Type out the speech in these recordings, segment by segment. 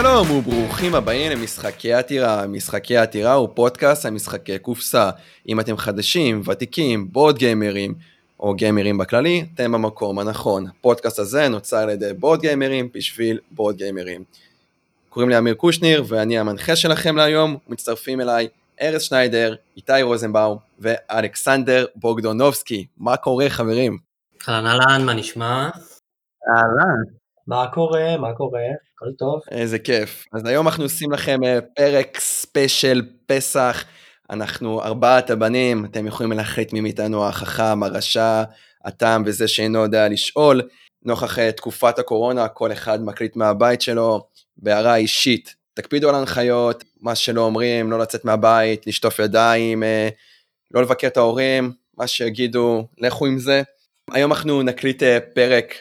שלום וברוכים הבאים למשחקי עתירה. משחקי עתירה הוא פודקאסט על משחקי קופסה. אם אתם חדשים, ותיקים, בורד גיימרים או גיימרים בכללי, אתם במקום הנכון. הפודקאסט הזה נוצר על ידי בורד גיימרים בשביל בורד גיימרים. קוראים לי אמיר קושניר ואני המנחה שלכם להיום, מצטרפים אליי ארז שניידר, איתי רוזנבאום ואלכסנדר בוגדונובסקי. מה קורה חברים? אהלן אהלן, מה נשמע? אהלן. מה קורה? מה קורה? הכל טוב? איזה כיף. אז היום אנחנו עושים לכם אה, פרק ספיישל פסח. אנחנו ארבעת הבנים, אתם יכולים להחליט מי מאיתנו החכם, הרשע, התם וזה שאינו יודע לשאול. נוכח אה, תקופת הקורונה, כל אחד מקליט מהבית שלו. בהערה אישית, תקפידו על הנחיות, מה שלא אומרים, לא לצאת מהבית, לשטוף ידיים, אה, לא לבקר את ההורים, מה שיגידו, לכו עם זה. היום אנחנו נקליט פרק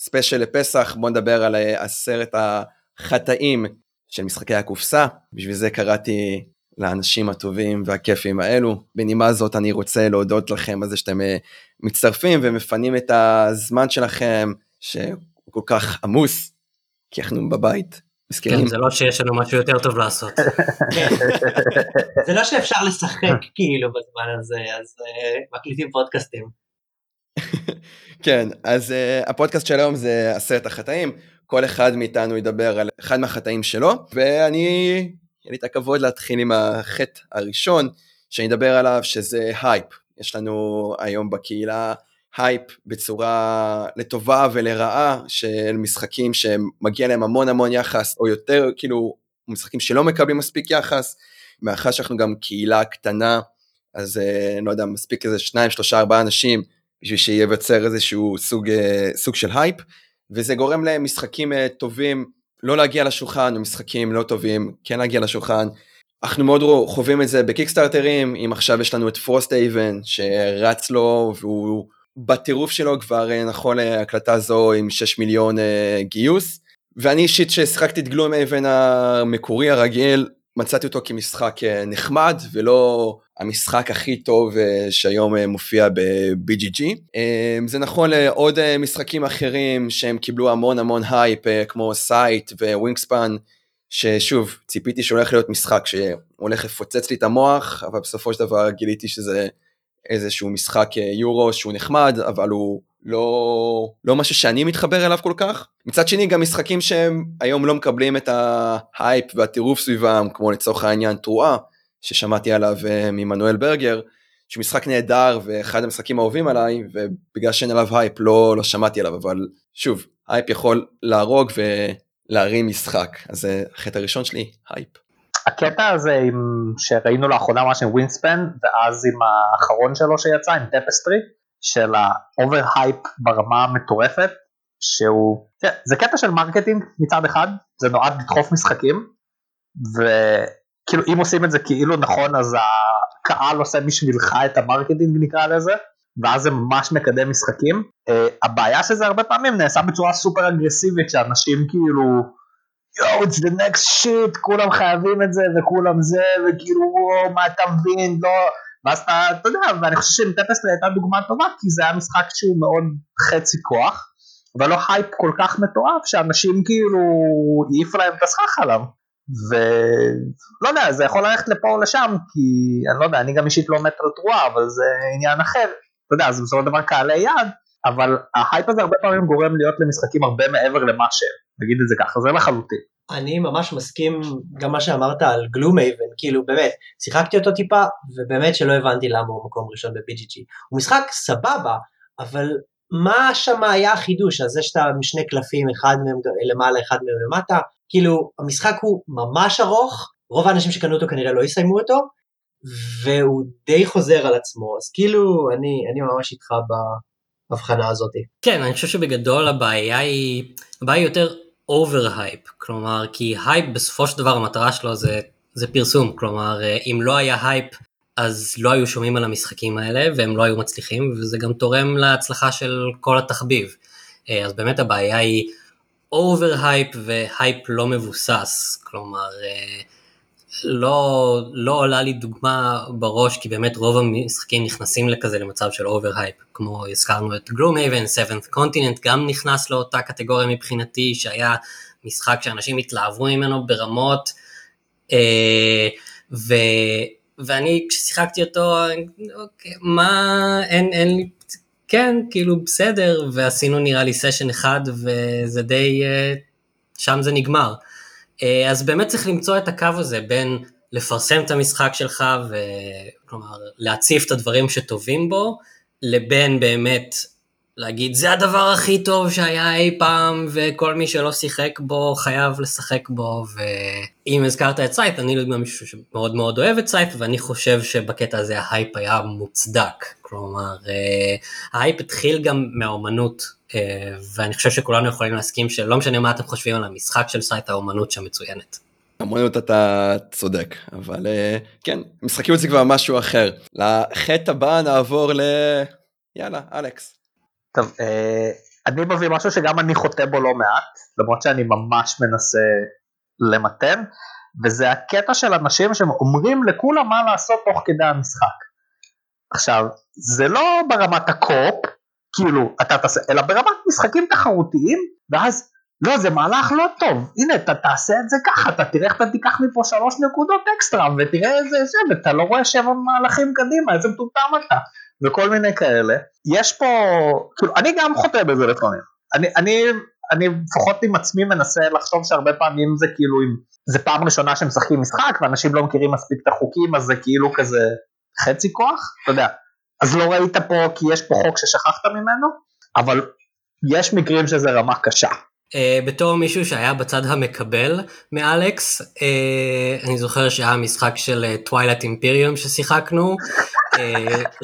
ספיישל לפסח, בוא נדבר על אה, עשרת החטאים של משחקי הקופסה, בשביל זה קראתי לאנשים הטובים והכיפים האלו. בנימה זאת אני רוצה להודות לכם על זה שאתם אה, מצטרפים ומפנים את הזמן שלכם, שהוא כל כך עמוס, כי אנחנו בבית. כן, זה לא שיש לנו משהו יותר טוב לעשות. זה לא שאפשר לשחק כאילו בזמן הזה, אז uh, מקליטים פודקאסטים. כן, אז uh, הפודקאסט של היום זה עשרת החטאים, כל אחד מאיתנו ידבר על אחד מהחטאים שלו, ואני, יהיה לי את הכבוד להתחיל עם החטא הראשון, שאני אדבר עליו, שזה הייפ. יש לנו היום בקהילה הייפ בצורה לטובה ולרעה של משחקים שמגיע להם המון המון יחס, או יותר כאילו משחקים שלא מקבלים מספיק יחס, מאחר שאנחנו גם קהילה קטנה, אז uh, לא יודע, מספיק איזה שניים, שלושה, ארבעה אנשים, בשביל שייווצר איזשהו סוג, אה, סוג של הייפ, וזה גורם למשחקים אה, טובים לא להגיע לשולחן, ומשחקים לא טובים כן להגיע לשולחן. אנחנו מאוד חווים את זה בקיקסטארטרים, אם עכשיו יש לנו את Frosthaven שרץ לו והוא בטירוף שלו כבר אה, נכון להקלטה זו עם 6 מיליון גיוס. ואני אישית ששיחקתי את Gloomhaven המקורי הרגיל, מצאתי אותו כמשחק נחמד ולא המשחק הכי טוב אה, שהיום אה, מופיע ב-BGG. אה, זה נכון לעוד משחקים אחרים שהם קיבלו המון המון הייפ כמו Scythe ו Wingspan, ששוב ציפיתי שהולך להיות משחק שהולך לפוצץ לי את המוח, אבל בסופו של דבר גיליתי שזה איזשהו משחק יורו שהוא נחמד, אבל הוא לא, לא משהו שאני מתחבר אליו כל כך. מצד שני גם משחקים שהם היום לא מקבלים את ההייפ והטירוף סביבם, כמו לצורך העניין תרועה, ששמעתי עליו אה, ממנואל ברגר, שהוא משחק נהדר ואחד המשחקים האהובים עליי, ובגלל שאין עליו הייפ לא, לא שמעתי עליו, אבל שוב, הייפ יכול להרוג ולהרים משחק, אז זה החטא הראשון שלי, הייפ. הקטע הזה עם, שראינו לאחרונה ממש עם Wingspan, ואז עם האחרון שלו שיצא, עם Tapestry, של ה over hype ברמה המטורפת, שהוא, כן, זה קטע של marketing מצד אחד, זה נועד לדחוף משחקים, ו... כאילו אם עושים את זה כאילו נכון אז הקהל עושה בשבילך את ה marketing נקרא לזה ואז זה ממש מקדם משחקים. אה, הבעיה שזה הרבה פעמים נעשה בצורה סופר אגרסיבית שאנשים כאילו יואו it's the next shit כולם חייבים את זה וכולם זה וכאילו מה אתה מבין לא ואז אתה, אתה יודע ואני חושב שעם Tapestry הייתה דוגמה טובה כי זה היה משחק שהוא מאוד חצי כוח אבל לא הייפ כל כך מטורף שאנשים כאילו העיפו להם את הסכך עליו. ולא יודע, זה יכול ללכת לפה או לשם, כי אני לא יודע, אני גם אישית לא מת על תרועה, אבל זה עניין אחר, אתה יודע, זה בסופו של דבר קהלי יד, אבל ההייפ הזה הרבה פעמים גורם להיות למשחקים הרבה מעבר למה שהם, נגיד את זה ככה, זה לחלוטין. אני ממש מסכים גם מה שאמרת על גלום אייבן, כאילו באמת, שיחקתי אותו טיפה, ובאמת שלא הבנתי למה הוא מקום ראשון ב-PGG. הוא משחק סבבה, אבל מה שם היה החידוש? אז שאתה עם שני קלפים, אחד מהם למעלה, אחד מהם למטה, כאילו, המשחק הוא ממש ארוך, רוב האנשים שקנו אותו כנראה לא יסיימו אותו, והוא די חוזר על עצמו, אז כאילו, אני, אני ממש איתך בהבחנה הזאת. כן, אני חושב שבגדול הבעיה היא, הבעיה היא יותר over hype, כלומר, כי הייפ בסופו של דבר המטרה שלו זה, זה פרסום, כלומר, אם לא היה הייפ, אז לא היו שומעים על המשחקים האלה והם לא היו מצליחים וזה גם תורם להצלחה של כל התחביב. אז באמת הבעיה היא over hype והייפ לא מבוסס, כלומר, אה, לא, לא עולה לי דוגמה בראש, כי באמת רוב המשחקים נכנסים לכזה למצב של overhype, כמו הזכרנו את Gloomhaven, 7th Continent גם נכנס לאותה קטגוריה מבחינתי, שהיה משחק שאנשים התלהבו ממנו ברמות, אה, ו, ואני כששיחקתי אותו, אוקיי, מה, אין, אין לי, כן, כאילו בסדר, ועשינו נראה לי סשן אחד, וזה די, אה, שם זה נגמר. אה, אז באמת צריך למצוא את הקו הזה בין לפרסם את המשחק שלך וכלומר להציף את הדברים שטובים בו, לבין באמת להגיד זה הדבר הכי טוב שהיה אי פעם וכל מי שלא שיחק בו חייב לשחק בו ואם הזכרת את Scythe אני גם מישהו שמאוד מאוד אוהב את Scythe ואני חושב שבקטע הזה ההייפ היה מוצדק כלומר אה, ההייפ התחיל גם מהאומנות אה, ואני חושב שכולנו יכולים להסכים שלא משנה מה אתם חושבים על המשחק של Scythe האומנות שם מצוינת. אמנות אתה צודק אבל אה, כן משחקים זה כבר משהו אחר לחטא הבא נעבור ל... יאללה אלכס. טוב אני מביא משהו שגם אני חוטא בו לא מעט למרות שאני ממש מנסה למתן וזה הקטע של אנשים שאומרים לכולם מה לעשות תוך כדי המשחק. עכשיו זה לא ברמת הקופ כאילו אתה תעשה אלא ברמת משחקים תחרותיים ואז לא זה מהלך לא טוב הנה אתה תעשה את זה ככה אתה תראה איך אתה תיקח מפה שלוש נקודות אקסטרה ותראה איזה זה ואתה לא רואה שבע מהלכים קדימה איזה מטומטם אתה וכל מיני כאלה. יש פה כאילו אני גם חוטא בזה לפעמים. אני אני אני לפחות עם עצמי מנסה לחשוב שהרבה פעמים זה כאילו אם זה פעם ראשונה שמשחקים משחק ואנשים לא מכירים מספיק את החוקים אז זה כאילו כזה חצי כוח אתה יודע. אז לא ראית פה כי יש פה חוק ששכחת ממנו, אבל יש מקרים שזה רמה קשה. Uh, בתור מישהו שהיה בצד המקבל מאלכס, uh, אני זוכר שהיה משחק של טווילט uh, אימפיריום ששיחקנו,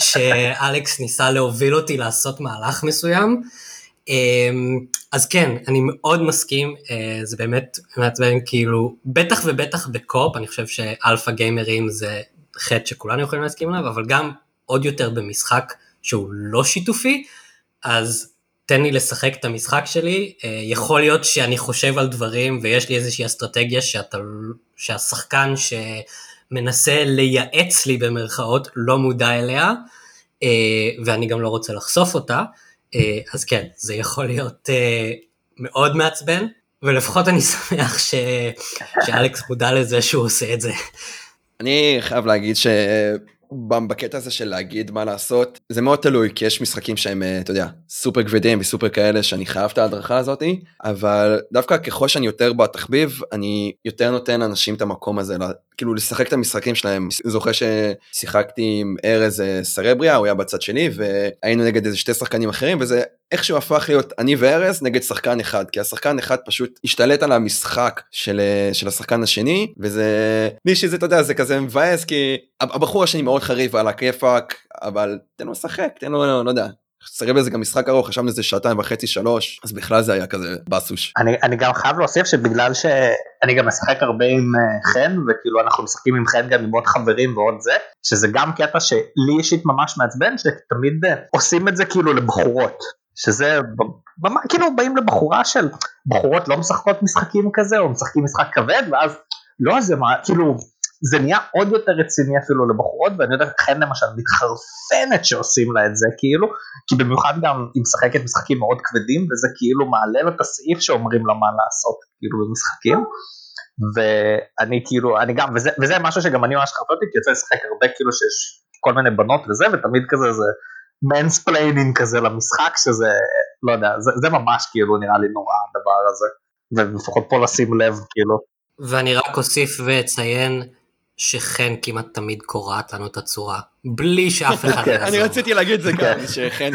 שאלכס ניסה להוביל אותי לעשות מהלך מסוים. Uh, אז כן, אני מאוד מסכים, uh, זה באמת מעצבן כאילו, בטח ובטח בקופ, אני חושב שאלפא גיימרים זה חטא שכולנו יכולים להסכים עליו, אבל גם עוד יותר במשחק שהוא לא שיתופי, אז תן לי לשחק את המשחק שלי, אה, יכול להיות שאני חושב על דברים ויש לי איזושהי אסטרטגיה שאתה, שהשחקן שמנסה לייעץ לי במרכאות לא מודע אליה, אה, ואני גם לא רוצה לחשוף אותה, אה, אז כן, זה יכול להיות מאוד מעצבן, ולפחות אני שמח ש... שאלכס מודע לזה שהוא עושה את זה. אני חייב להגיד ש... בקטע הזה של להגיד מה לעשות זה מאוד תלוי כי יש משחקים שהם אה, אתה יודע סופר כבדים וסופר כאלה שאני חייב את ההדרכה הזאתי אבל דווקא ככל שאני יותר בתחביב אני יותר נותן לאנשים את המקום הזה כאילו לשחק את המשחקים שלהם. זוכר ששיחקתי עם ארז אה, סרבריה הוא היה בצד שני והיינו נגד איזה שתי שחקנים אחרים וזה איכשהו הפך להיות אני וארז נגד שחקן אחד כי השחקן אחד פשוט השתלט על המשחק של, אה, של השחקן השני וזה לי שזה אתה יודע זה כזה מבאס כי הבחור השני מאוד חריף על הכיפאק אבל תן לו לשחק תן לו לא, לא יודע סרב לזה גם משחק ארוך חשבנו איזה שעתיים וחצי שלוש אז בכלל זה היה כזה בסוש. אני, אני גם חייב להוסיף שבגלל שאני גם משחק הרבה עם uh, חן וכאילו אנחנו משחקים עם חן גם עם עוד חברים ועוד זה שזה גם קטע שלי אישית ממש מעצבן שתמיד uh, עושים את זה כאילו לבחורות שזה כאילו באים לבחורה של בחורות לא משחקות משחקים כזה או משחקים משחק כבד ואז לא זה מה כאילו זה נהיה עוד יותר רציני אפילו לבחורות ואני יודע חן למשל מתחרפנת שעושים לה את זה כאילו כי במיוחד גם היא משחקת משחקים מאוד כבדים וזה כאילו מעלה לה את הסעיף שאומרים לה מה לעשות כאילו במשחקים ואני כאילו אני גם וזה, וזה משהו שגם אני ממש חרפתי כי יוצא לשחק הרבה כאילו שיש כל מיני בנות וזה ותמיד כזה זה mansplaining כזה למשחק שזה לא יודע זה, זה ממש כאילו נראה לי נורא הדבר הזה ולפחות פה לשים לב כאילו. ואני רק אוסיף ואציין שחן כמעט תמיד קורעת לנו את הצורה, בלי שאף אחד כן, יעזור. אני רציתי להגיד זה גם, שחן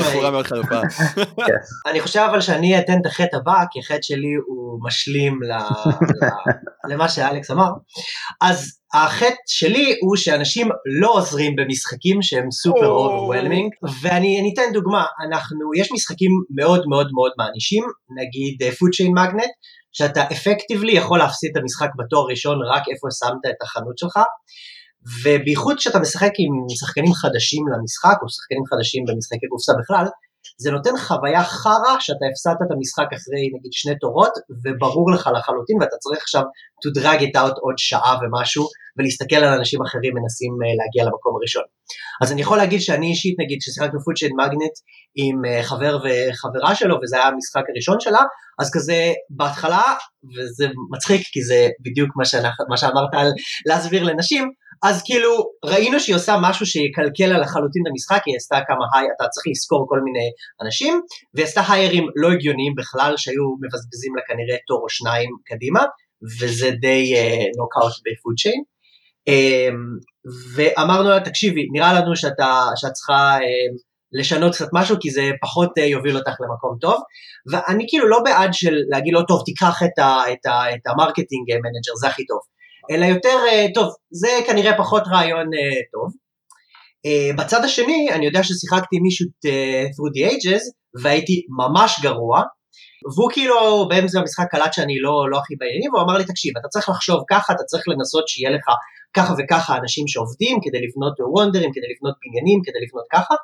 בחורה מאוד. כן. אני חושב אבל שאני אתן את החטא הבא, כי החטא שלי הוא משלים למה שאלכס אמר. אז החטא שלי הוא שאנשים לא עוזרים במשחקים שהם סופר overwhelming, ואני אתן דוגמה, אנחנו, יש משחקים מאוד מאוד מאוד מענישים, נגיד Food Chain Magnate, שאתה effectively יכול להפסיד את המשחק בתור ראשון רק איפה שמת את החנות שלך, ובייחוד כשאתה משחק עם שחקנים חדשים למשחק, או שחקנים חדשים במשחקי קופסה בכלל, זה נותן חוויה חרא שאתה הפסדת את המשחק אחרי נגיד שני תורות, וברור לך לחלוטין, ואתה צריך עכשיו to drag it out עוד שעה ומשהו, ולהסתכל על אנשים אחרים מנסים אה, להגיע למקום הראשון. אז אני יכול להגיד שאני אישית, נגיד, ששיחקנו פודשן מגנט עם אה, חבר וחברה שלו, וזה היה המשחק הראשון שלה, אז כזה בהתחלה, וזה מצחיק כי זה בדיוק מה, שאנחנו, מה שאמרת על להסביר לנשים, אז כאילו ראינו שהיא עושה משהו שיקלקל לה לחלוטין את המשחק, היא עשתה כמה היי, אתה צריך לזכור כל מיני אנשים, והיא עשתה hire ים לא הגיוניים בכלל, שהיו מבזבזים לה כנראה תור או שניים קדימה, וזה די נוקאוט ב Food Chain. אמ, ואמרנו לה, תקשיבי, נראה לנו שאתה, שאת צריכה אמ, לשנות קצת משהו, כי זה פחות אה, יוביל אותך למקום טוב, ואני כאילו לא בעד של להגיד לו, טוב, תיקח את, ה, את, ה, את ה marketing manager, זה הכי טוב. אלא יותר, אה, טוב, זה כנראה פחות רעיון טוב. בצד השני, אני יודע ששיחקתי מישהו uh, Through the Ages, והייתי ממש גרוע, והוא כאילו באמצע המשחק קלט שאני לא, לא הכי בעניינים, והוא אמר לי, תקשיב, אתה צריך לחשוב ככה, אתה צריך לנסות שיהיה לך ככה וככה אנשים שעובדים כדי לבנות wonder ים, כדי לבנות בניינים, כדי לבנות ככה,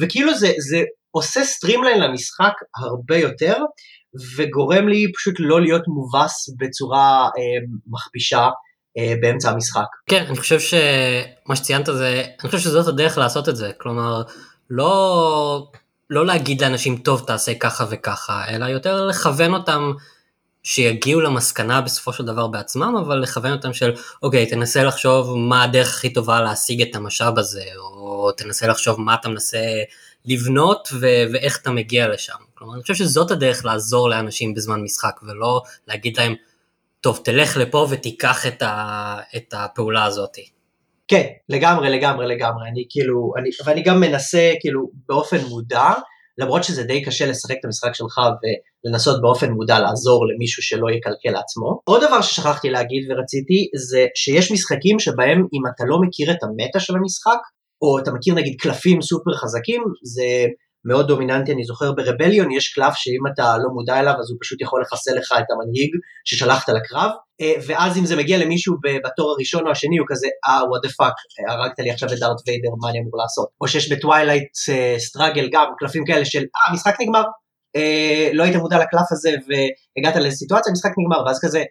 וכאילו זה, זה עושה streamline למשחק הרבה יותר, וגורם לי פשוט לא להיות מובס בצורה אה, מכפישה אה, באמצע המשחק. כן, אני חושב שמה שציינת זה, אני חושב שזאת הדרך לעשות את זה, כלומר, לא, לא להגיד לאנשים טוב תעשה ככה וככה, אלא יותר לכוון אותם שיגיעו למסקנה בסופו של דבר בעצמם, אבל לכוון אותם של אוקיי, תנסה לחשוב מה הדרך הכי טובה להשיג את המשאב הזה, או תנסה לחשוב מה אתה מנסה לבנות ו- ואיך אתה מגיע לשם. כלומר, אני חושב שזאת הדרך לעזור לאנשים בזמן משחק, ולא להגיד להם, טוב, תלך לפה ותיקח את, ה- את הפעולה הזאת. כן, לגמרי, לגמרי, לגמרי. אני כאילו, אני, ואני גם מנסה כאילו באופן מודע, למרות שזה די קשה לשחק את המשחק שלך ולנסות באופן מודע לעזור למישהו שלא יקלקל לעצמו. עוד דבר ששכחתי להגיד ורציתי, זה שיש משחקים שבהם אם אתה לא מכיר את המטה של המשחק, או אתה מכיר נגיד קלפים סופר חזקים, זה מאוד דומיננטי, אני זוכר ב Rebellion יש קלף שאם אתה לא מודע אליו אז הוא פשוט יכול לחסל לך את המנהיג ששלחת לקרב, אה, ואז אם זה מגיע למישהו בתור הראשון או השני הוא כזה אה what the fuck, הרגת לי עכשיו את דארט ויידר, מה אני אמור לעשות? או שיש ב Twilight Struggle אה, גם קלפים כאלה של אה המשחק נגמר, אה, לא היית מודע לקלף הזה והגעת לסיטואציה, המשחק נגמר, ואז כזה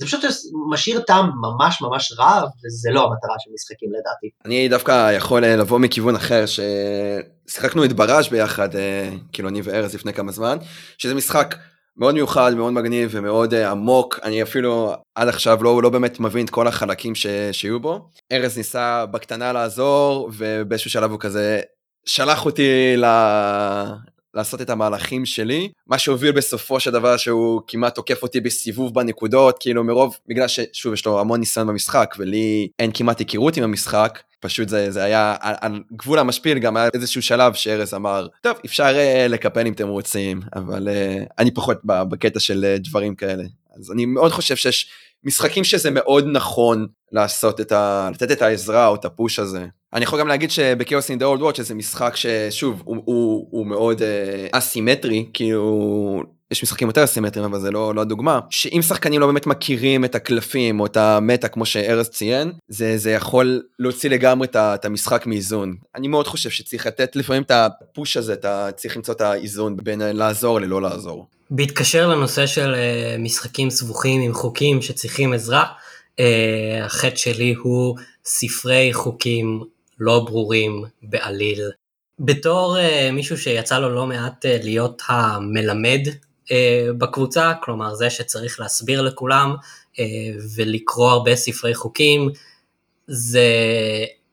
זה פשוט משאיר טעם ממש ממש רע, וזה לא המטרה של משחקים לדעתי. אני דווקא יכול אה, לבוא מכיוון אחר, ששיחקנו את בראז' ביחד, אה, כאילו אני וארז לפני כמה זמן, שזה משחק מאוד מיוחד, מאוד מגניב ומאוד אה, עמוק, אני אפילו עד עכשיו לא, לא באמת מבין את כל החלקים ש, שיהיו בו. ארז ניסה בקטנה לעזור, ובאיזשהו שלב הוא כזה שלח אותי ל... לעשות את המהלכים שלי, מה שהוביל בסופו של דבר שהוא כמעט תוקף אותי בסיבוב בנקודות, כאילו מרוב, בגלל ששוב יש לו המון ניסיון במשחק ולי אין כמעט היכרות עם המשחק, פשוט זה, זה היה על, על גבול המשפיל, גם היה איזשהו שלב שארז אמר, טוב אפשר uh, לקפל אם אתם רוצים, אבל uh, אני פחות בקטע של uh, דברים כאלה. אז אני מאוד חושב שיש משחקים שזה מאוד נכון לעשות את ה... לתת את העזרה או את הפוש הזה. אני יכול גם להגיד שבקיוס אין דה אולד וואץ' זה משחק ששוב הוא, הוא, הוא מאוד uh, אסימטרי כאילו יש משחקים יותר אסימטריים אבל זה לא, לא הדוגמה שאם שחקנים לא באמת מכירים את הקלפים או את המטה כמו שארז ציין זה, זה יכול להוציא לגמרי את, את המשחק מאיזון. אני מאוד חושב שצריך לתת לפעמים את הפוש הזה אתה צריך למצוא את האיזון בין לעזור ללא לעזור. בהתקשר לנושא של uh, משחקים סבוכים עם חוקים שצריכים עזרה, uh, החטא שלי הוא ספרי חוקים לא ברורים בעליל. בתור uh, מישהו שיצא לו לא מעט uh, להיות המלמד uh, בקבוצה, כלומר זה שצריך להסביר לכולם uh, ולקרוא הרבה ספרי חוקים, זה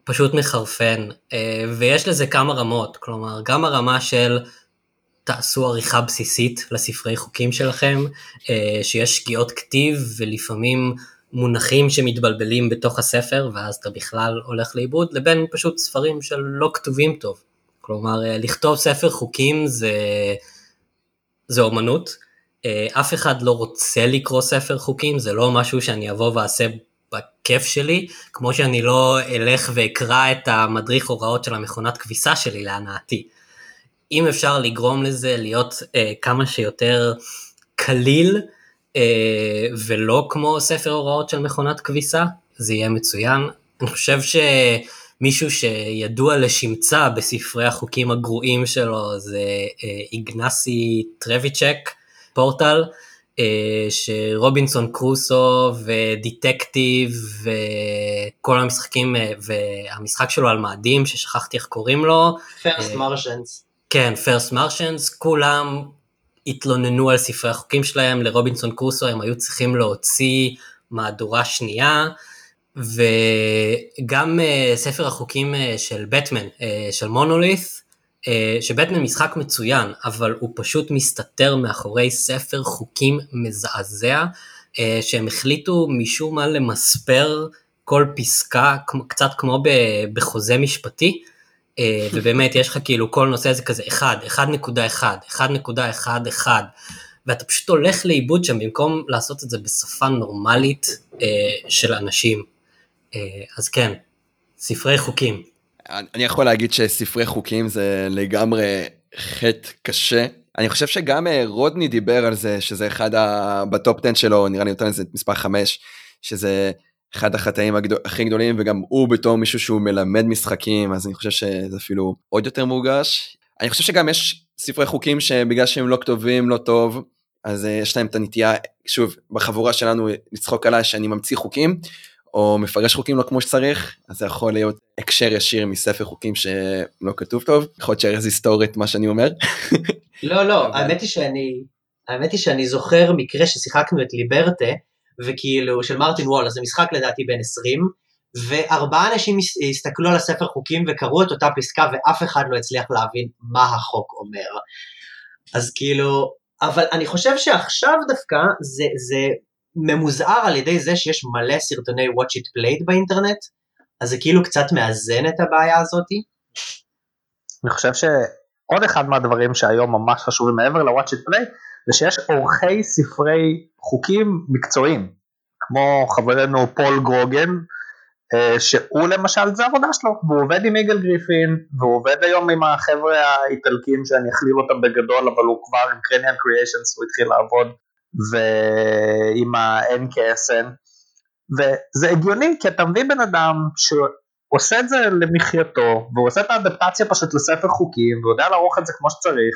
פשוט מחרפן, uh, ויש לזה כמה רמות, כלומר גם הרמה של תעשו עריכה בסיסית לספרי חוקים שלכם, אה, שיש שגיאות כתיב ולפעמים מונחים שמתבלבלים בתוך הספר ואז אתה בכלל הולך לאיבוד, לבין פשוט ספרים שלא כתובים טוב. כלומר, אה, לכתוב ספר חוקים זה, זה אומנות. אה, אף אחד לא רוצה לקרוא ספר חוקים, זה לא משהו שאני אבוא ואעשה בכיף שלי, כמו שאני לא אלך ואקרא את המדריך הוראות של המכונת כביסה שלי להנאתי. אם אפשר לגרום לזה להיות אה, כמה שיותר קליל ולא כמו ספר הוראות של מכונת כביסה, זה יהיה מצוין. אני חושב מישהו שידוע לשמצה בספרי החוקים הגרועים שלו זה אה, איגנסי טרוויצ'ק, פורטל, אה, שרובינסון קרוסו ודיטקטיב וכל המשחקים והמשחק שלו על מאדים ששכחתי איך קוראים לו. פרסט מרשנס. כן, פרסט מרשנס, כולם התלוננו על ספרי החוקים שלהם לרובינסון קרוסו, הם היו צריכים להוציא מהדורה שנייה, וגם uh, ספר החוקים uh, של בטמן, uh, של מונולית', uh, שבטמן משחק מצוין, אבל הוא פשוט מסתתר מאחורי ספר חוקים מזעזע, uh, שהם החליטו משום מה למספר כל פסקה, קצת כמו בחוזה משפטי, אה, ובאמת יש לך כאילו כל נושא הזה כזה 1, 1.1, 1.11, ואתה פשוט הולך לאיבוד שם במקום לעשות את זה בשפה נורמלית אה, של אנשים. אה, אז כן, ספרי חוקים. אני יכול להגיד שספרי חוקים זה לגמרי חטא קשה. אני חושב שגם רודני דיבר על זה, שזה אחד ה... בטופ 10 שלו, נראה לי נותן לזה מספר 5, שזה אחד החטאים הגדול, הכי גדולים וגם הוא בתור מישהו שהוא מלמד משחקים אז אני חושב שזה אפילו עוד יותר מורגש. אני חושב שגם יש ספרי חוקים שבגלל שהם לא כתובים לא טוב אז uh, יש להם את הנטייה שוב בחבורה שלנו לצחוק עליי שאני ממציא חוקים או מפרש חוקים לא כמו שצריך אז זה יכול להיות הקשר ישיר מספר חוקים שלא כתוב טוב יכול להיות שארז יסתור את מה שאני אומר. לא לא האמת היא שאני האמת היא שאני זוכר מקרה ששיחקנו את ליברטה וכאילו של מרטין וול, אז זה משחק לדעתי בין 20, וארבעה אנשים הסתכלו על הספר חוקים וקראו את אותה פסקה ואף אחד לא הצליח להבין מה החוק אומר. אז כאילו, אבל אני חושב שעכשיו דווקא זה, זה ממוזער על ידי זה שיש מלא סרטוני watch it played באינטרנט, אז זה כאילו קצת מאזן את הבעיה הזאתי. אני חושב שעוד אחד מהדברים שהיום ממש חשובים מעבר ל-watch it play, זה שיש עורכי ספרי חוקים מקצועיים, כמו חברנו פול גרוגן, אה, שהוא למשל זה עבודה שלו, והוא עובד עם יגאל גריפין, והוא עובד היום עם החבר'ה האיטלקים שאני אכליל אותם בגדול, אבל הוא כבר עם קרניאן קריאיישנס, הוא התחיל לעבוד, ועם ה-NKSN, וזה הגיוני, כי אתה מבין בן אדם שעושה את זה למחייתו, והוא עושה את האדפטציה פשוט לספר חוקים, והוא יודע לערוך את זה כמו שצריך,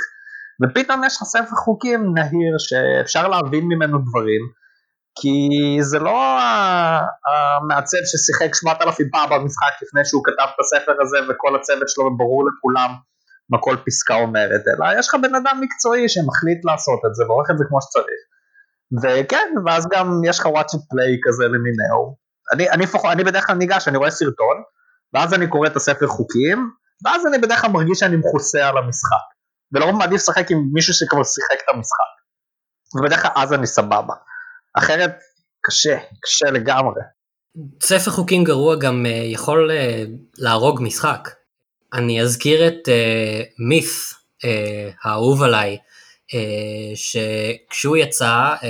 ופתאום יש לך ספר חוקים נהיר שאפשר להבין ממנו דברים, כי זה לא המעצב ששיחק 7,000 פעם במשחק לפני שהוא כתב את הספר הזה וכל הצוות שלו ברור לכולם מה כל פסקה אומרת, אלא יש לך בן אדם מקצועי שמחליט לעשות את זה ועורך את זה כמו שצריך. וכן, ואז גם יש לך it play כזה למיניהו. אני, אני, אני בדרך כלל ניגש, אני רואה סרטון, ואז אני קורא את הספר חוקים, ואז אני בדרך כלל מרגיש שאני מכוסה על המשחק. ולרוב מעדיף לשחק עם מישהו שכבר שיחק את המשחק. ובדרך כלל אז אני סבבה. אחרת קשה, קשה לגמרי. ספר חוקים גרוע גם uh, יכול uh, להרוג משחק. אני אזכיר את uh, uh, האהוב עליי, uh, שכשהוא יצא uh,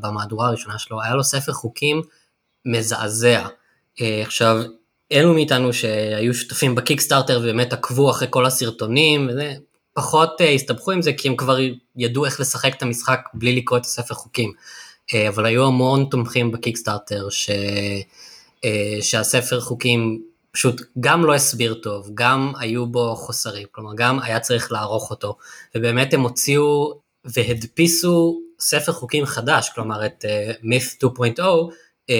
במהדורה הראשונה שלו היה לו ספר חוקים מזעזע. Uh, עכשיו אלו מאיתנו שהיו שותפים בקיקסטארטר ובאמת עקבו אחרי כל הסרטונים וזה, פחות uh, הסתבכו עם זה כי הם כבר ידעו איך לשחק את המשחק בלי לקרוא את הספר חוקים. Uh, אבל היו המון תומכים בקיקסטארטר ש... uh, שהספר חוקים פשוט גם לא הסביר טוב, גם היו בו חוסרים, כלומר גם היה צריך לערוך אותו, ובאמת הם הוציאו והדפיסו ספר חוקים חדש, כלומר את uh, Myth 2.0, uh,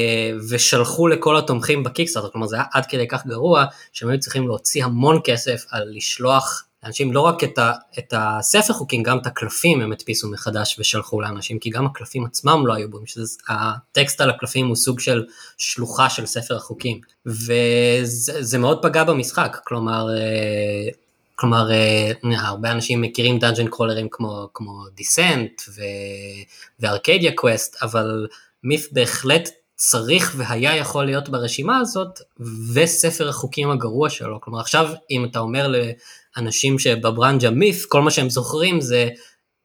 ושלחו לכל התומכים בקיקסטארטר, כלומר זה היה עד כדי כך גרוע, שהם היו צריכים להוציא המון כסף על לשלוח לאנשים לא רק את, ה, את הספר חוקים, גם את הקלפים הם הדפיסו מחדש ושלחו לאנשים, כי גם הקלפים עצמם לא היו בו, שהטקסט על הקלפים הוא סוג של שלוחה של ספר החוקים, וזה מאוד פגע במשחק, כלומר, אה, כלומר אה, הרבה אנשים מכירים dungeon crawler ים כמו, כמו Descent וארקדיה קווסט, אבל מיף בהחלט צריך והיה יכול להיות ברשימה הזאת, וספר החוקים הגרוע שלו. כלומר עכשיו אם אתה אומר לאנשים שבברנג'ה מיף, כל מה שהם זוכרים זה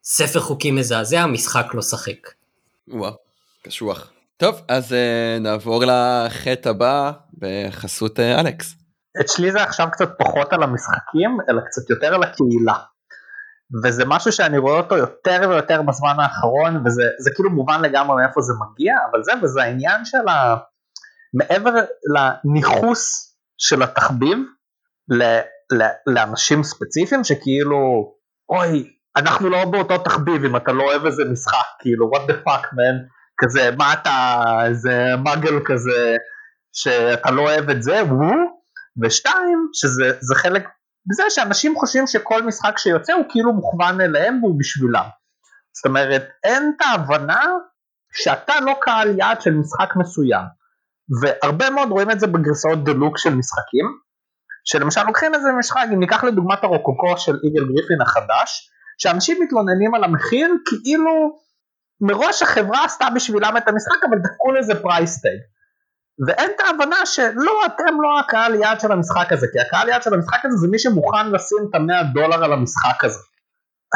ספר חוקים מזעזע, משחק לא שחק. וואו, קשוח. טוב, אז uh, נעבור לחטא הבא בחסות uh, אלכס. אצלי זה עכשיו קצת פחות על המשחקים, אלא קצת יותר על הקהילה. וזה משהו שאני רואה אותו יותר ויותר בזמן האחרון, וזה כאילו מובן לגמרי מאיפה זה מגיע, אבל זה, וזה העניין של ה... מעבר לניכוס של התחביב ל- ל- לאנשים ספציפיים שכאילו אוי אנחנו לא באותו תחביב אם אתה לא אוהב איזה משחק כאילו what the fuck man? כזה מה אתה איזה מגל כזה שאתה לא אוהב את זה? וואו. ושתיים שזה זה חלק בזה שאנשים חושבים שכל משחק שיוצא הוא כאילו מוכוון אליהם והוא בשבילם. זאת אומרת אין את ההבנה שאתה לא קהל יעד של משחק מסוים. והרבה מאוד רואים את זה בגרסאות דלוק של משחקים שלמשל לוקחים איזה משחק אם ניקח לדוגמת הרוקוקו של איגל גריפין החדש שאנשים מתלוננים על המחיר כאילו מראש החברה עשתה בשבילם את המשחק אבל דחקו לזה פרייסטייג ואין את ההבנה שלא אתם לא הקהל יעד של המשחק הזה כי הקהל יעד של המשחק הזה זה מי שמוכן לשים את המאה דולר על המשחק הזה.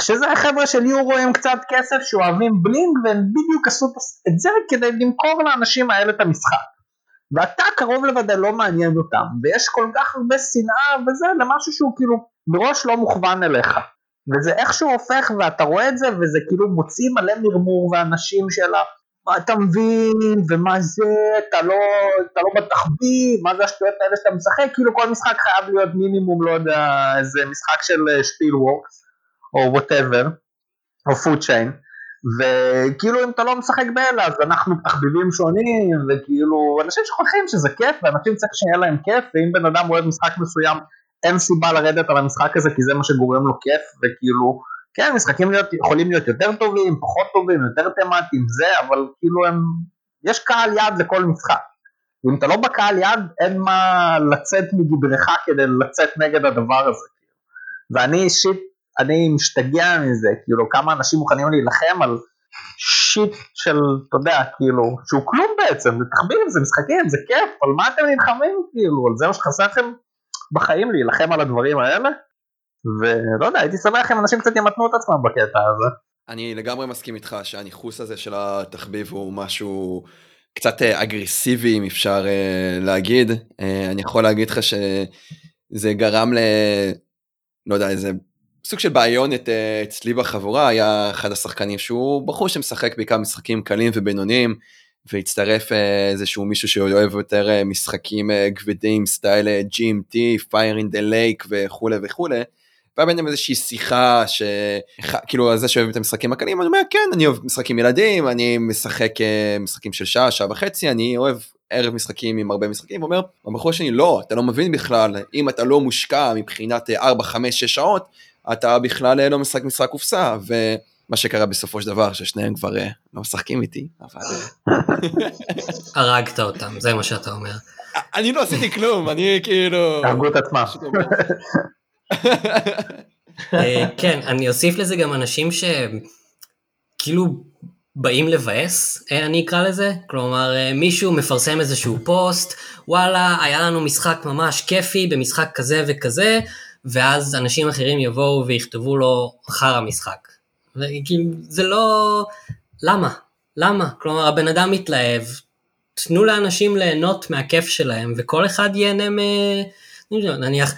שזה החבר'ה של יורו עם קצת כסף שאוהבים בלינג והם בדיוק עשו את זה כדי למכור לאנשים האלה את המשחק. ואתה קרוב לוודא לא מעניין אותם ויש כל כך הרבה שנאה וזה למשהו שהוא כאילו מראש לא מוכוון אליך. וזה איכשהו הופך ואתה רואה את זה וזה כאילו מוציא מלא מרמור ואנשים של מה אתה מבין ומה זה אתה לא אתה לא בתחביב מה זה השטויות האלה שאתה משחק? כאילו כל משחק חייב להיות מינימום לא יודע איזה משחק של Spielworxx או whatever או Food Chain וכאילו אם אתה לא משחק באלה אז אנחנו תחביבים שונים וכאילו אנשים שוכחים שזה כיף ואנשים צריך שיהיה להם כיף ואם בן אדם אוהב משחק מסוים אין סיבה לרדת על המשחק הזה כי זה מה שגורם לו כיף וכאילו כן משחקים להיות, יכולים להיות יותר טובים פחות טובים יותר תמטיים זה אבל כאילו הם יש קהל יעד לכל משחק. ואם אתה לא בקהל יעד אין מה לצאת מגדרך כדי לצאת נגד הדבר הזה. ואני אישית אני משתגע מזה כאילו כמה אנשים מוכנים להילחם על שיט של אתה יודע כאילו שהוא כלום בעצם זה תחביב זה משחקים זה כיף על מה אתם נלחמים כאילו? על זה מה שחסר לכם בחיים להילחם על הדברים האלה ולא יודע הייתי שמח אם אנשים קצת ימתנו את עצמם בקטע הזה. אני לגמרי מסכים איתך שהניכוס הזה של התחביב הוא משהו קצת אה, אגרסיבי אם אפשר אה, להגיד אה, אני יכול להגיד לך שזה גרם ל... לא יודע איזה סוג של בעיונת אצלי בחבורה היה אחד השחקנים שהוא בחור שמשחק בעיקר משחקים קלים ובינוניים והצטרף איזשהו מישהו שאוהב יותר משחקים כבדים סטייל GMT, Fire in the Lake וכולי וכולי. והיה ביניהם איזושהי שיחה שכאילו זה שאוהב את המשחקים הקלים אני אומר כן אני אוהב משחקים ילדים אני משחק משחקים של שעה שעה וחצי אני אוהב ערב משחקים עם הרבה משחקים אומר הבחור שני לא אתה לא מבין בכלל אם אתה לא מושקע מבחינת 4 5 6 שעות אתה בכלל לא משחק משחק קופסה ומה שקרה בסופו של דבר ששניהם כבר לא משחקים איתי אבל הרגת אותם זה מה שאתה אומר. אני לא עשיתי כלום אני כאילו הרגו את עצמם. כן אני אוסיף לזה גם אנשים שכאילו באים לבאס אני אקרא לזה. כלומר מישהו מפרסם איזשהו פוסט וואלה היה לנו משחק ממש כיפי במשחק כזה וכזה ואז אנשים אחרים יבואו ויכתבו לו אחר המשחק. וכאילו זה לא למה? למה? כלומר הבן אדם מתלהב תנו לאנשים ליהנות מהכיף שלהם וכל אחד ייהנה מ... נניח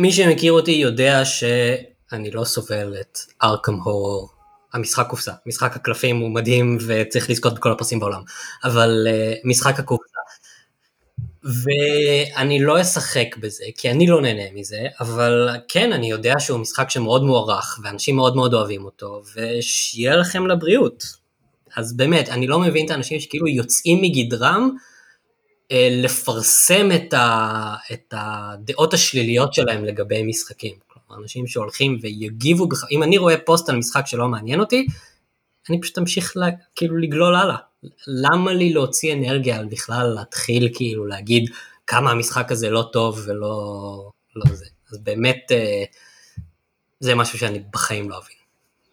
מי שמכיר אותי יודע שאני לא סובל את ארכם הורור, המשחק קופסה, משחק הקלפים הוא מדהים וצריך לזכות בכל הפרסים בעולם, אבל uh, משחק הקופסה. ואני לא אשחק בזה, כי אני לא נהנה מזה, אבל כן, אני יודע שהוא משחק שמאוד מוערך, ואנשים מאוד מאוד אוהבים אותו, ושיהיה לכם לבריאות. אז באמת, אני לא מבין את האנשים שכאילו יוצאים מגדרם לפרסם את, ה, את הדעות השליליות שלהם לגבי משחקים. כלומר, אנשים שהולכים ויגיבו, בח... אם אני רואה פוסט על משחק שלא מעניין אותי, אני פשוט אמשיך לה, כאילו לגלול הלאה. למה לי להוציא אנרגיה על בכלל להתחיל כאילו להגיד כמה המשחק הזה לא טוב ולא לא זה. אז באמת אה, זה משהו שאני בחיים לא אבין.